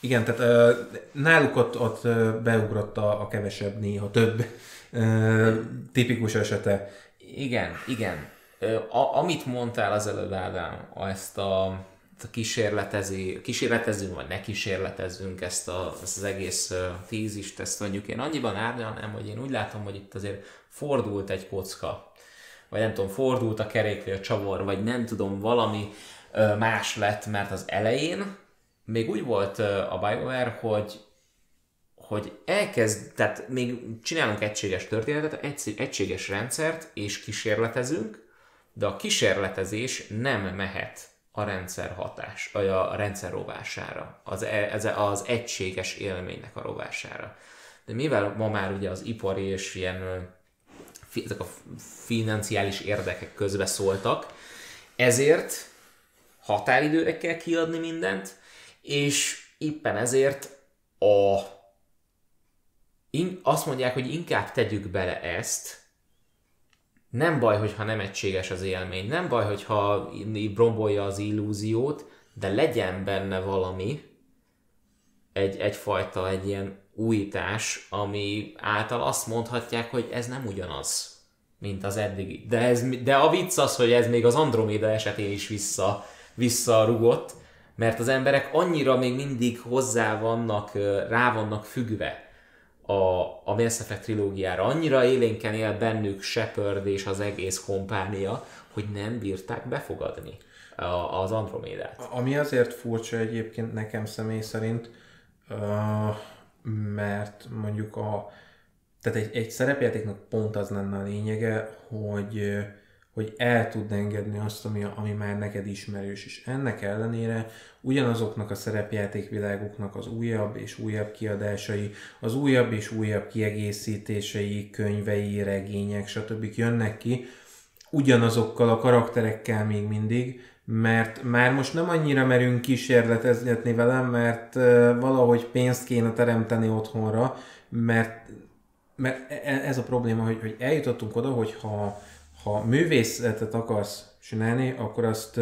Igen, tehát ö, náluk ott, ott beugrott a, a kevesebb néha több ö, tipikus esete. Igen, igen. A, amit mondtál az előbb, Ádám, a- ezt a, a kísérletezi, kísérletezünk, vagy ne kísérletezzünk ezt, a, ezt az egész tízist, ezt mondjuk én annyiban árnyalnám, hogy én úgy látom, hogy itt azért fordult egy kocka, vagy nem tudom, fordult a kerékvél csavar, vagy nem tudom, valami más lett, mert az elején még úgy volt a BioWare, hogy hogy elkezd, tehát még csinálunk egységes történetet, egy, egységes rendszert, és kísérletezünk, de a kísérletezés nem mehet a rendszer hatás, vagy a rendszer rovására, az, e- ez az egységes élménynek a rovására. De mivel ma már ugye az ipari és ilyen ezek a financiális érdekek közbe szóltak, ezért határidőre kell kiadni mindent, és éppen ezért a in, azt mondják, hogy inkább tegyük bele ezt, nem baj, hogyha nem egységes az élmény, nem baj, hogyha így rombolja az illúziót, de legyen benne valami, egy, egyfajta, egy ilyen újítás, ami által azt mondhatják, hogy ez nem ugyanaz, mint az eddigi. De, ez, de a vicc az, hogy ez még az Andromeda esetén is vissza, visszarugott, mert az emberek annyira még mindig hozzá vannak, rá vannak függve a, a Mass Effect trilógiára. Annyira élénken él bennük Shepard és az egész kompánia, hogy nem bírták befogadni a, az Andromédát. Ami azért furcsa egyébként nekem személy szerint, ö, mert mondjuk a tehát egy, egy szerepjátéknak pont az lenne a lényege, hogy, hogy el tud engedni azt, ami, ami már neked ismerős, és ennek ellenére ugyanazoknak a szerepjátékvilágoknak az újabb és újabb kiadásai, az újabb és újabb kiegészítései, könyvei, regények, stb. jönnek ki, ugyanazokkal a karakterekkel még mindig, mert már most nem annyira merünk kísérletezgetni velem, mert valahogy pénzt kéne teremteni otthonra, mert, mert e- ez a probléma, hogy, hogy eljutottunk oda, hogy ha, ha művészetet akarsz csinálni, akkor azt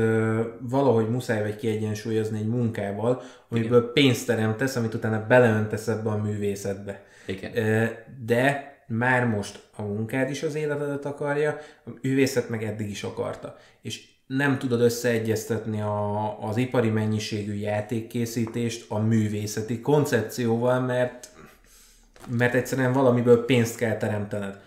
valahogy muszáj vagy kiegyensúlyozni egy munkával, amiből pénzt teremtesz, amit utána beleöntesz ebbe a művészetbe. Igen. Ö, de már most a munkád is az életedet akarja, a művészet meg eddig is akarta. És nem tudod összeegyeztetni a, az ipari mennyiségű játékkészítést a művészeti koncepcióval, mert, mert egyszerűen valamiből pénzt kell teremtened.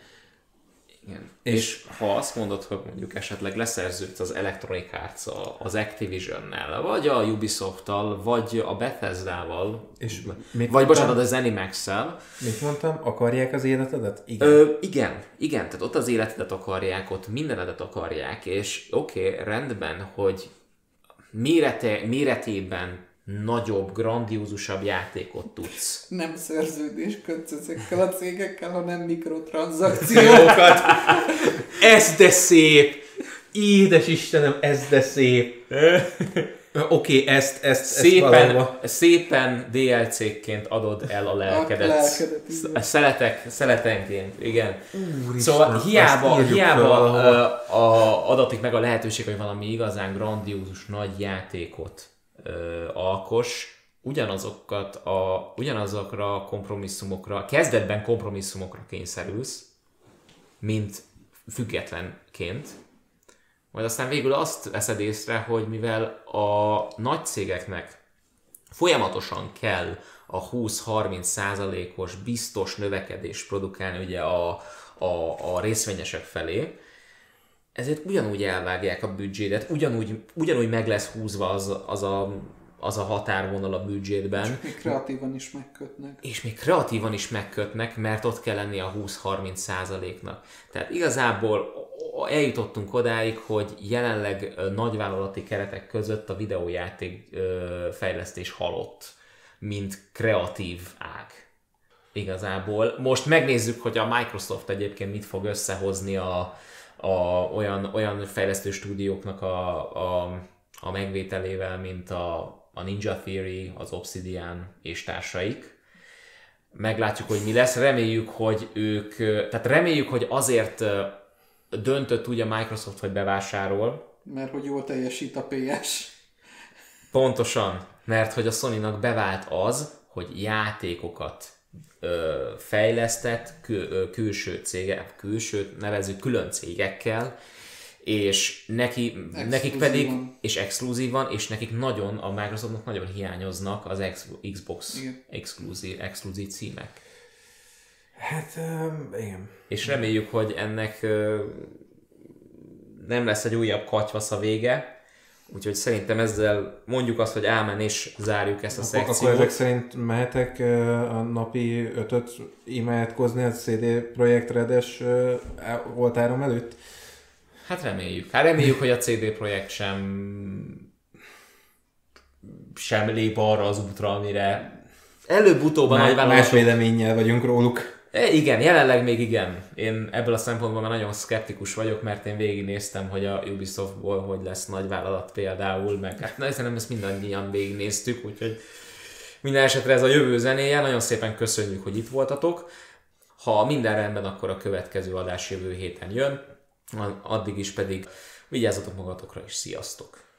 Igen. És ha azt mondod, hogy mondjuk esetleg leszerződsz az Electronic arts az Activision-nel, vagy a Ubisoft-tal, vagy a Bethesda-val, És vagy mit bocsánat, mondtam? az Zenimax-szel, Mit mondtam? Akarják az életedet? Igen. Ö, igen, igen, tehát ott az életedet akarják, ott mindenedet akarják, és oké, okay, rendben, hogy mérete, méretében nagyobb, grandiózusabb játékot tudsz. Nem szerződés kötsz ezekkel a cégekkel, hanem mikrotranszakciókat. Ez de szép! Édes Istenem, ez de szép! Oké, okay, ezt, ezt, ezt Szépen, valahova- szépen DLC-ként adod el a lelkedet. lelkedet, igen. Szeletek, szeletenként, igen. Úristen, szóval ezt hiába, hiába ö, a, adatik meg a lehetőség, hogy valami igazán grandiózus nagy játékot ö, alkos, ugyanazokat a, ugyanazokra a kompromisszumokra, kezdetben kompromisszumokra kényszerülsz, mint függetlenként, majd aztán végül azt veszed észre, hogy mivel a nagy cégeknek folyamatosan kell a 20-30 százalékos biztos növekedést produkálni ugye a, a, a részvényesek felé, ezért ugyanúgy elvágják a büdzsédet, ugyanúgy, ugyanúgy meg lesz húzva az, az a az a határvonal a büdzsétben. És még kreatívan is megkötnek. És még kreatívan is megkötnek, mert ott kell lenni a 20-30 százaléknak. Tehát igazából eljutottunk odáig, hogy jelenleg nagyvállalati keretek között a videójáték fejlesztés halott, mint kreatív ág. Igazából. Most megnézzük, hogy a Microsoft egyébként mit fog összehozni a, a olyan, olyan fejlesztő stúdióknak a, a, a megvételével, mint a, a Ninja Theory, az Obsidian és társaik. Meglátjuk, hogy mi lesz. Reméljük, hogy ők, tehát reméljük, hogy azért döntött úgy a Microsoft, hogy bevásárol. Mert hogy jól teljesít a PS. Pontosan, mert hogy a Sony-nak bevált az, hogy játékokat fejlesztett kül, külső cégek, külső, nevező külön cégekkel, és neki, nekik pedig, és exkluzívan, és nekik nagyon, a Microsoftnak nagyon hiányoznak az Xbox exkluzív, exkluzív címek. Hát, um, igen. És reméljük, hogy ennek uh, nem lesz egy újabb katyvasz a vége, Úgyhogy szerintem ezzel mondjuk azt, hogy ámen és zárjuk ezt a akkor, szekciót. Akkor ezek szerint mehetek a napi ötöt imádkozni a CD Projekt Redes oltárom előtt? Hát reméljük. Hát reméljük, hogy a CD Projekt sem sem lép arra az útra, amire előbb-utóbb a nagy Más véleménnyel vagyunk róluk. E, igen, jelenleg még igen. Én ebből a szempontból már nagyon szkeptikus vagyok, mert én végignéztem, hogy a Ubisoftból hogy lesz nagy vállalat például, meg hát na, nem ezt mindannyian végignéztük, úgyhogy minden esetre ez a jövő zenéje. Nagyon szépen köszönjük, hogy itt voltatok. Ha minden rendben, akkor a következő adás jövő héten jön addig is pedig vigyázzatok magatokra, és sziasztok!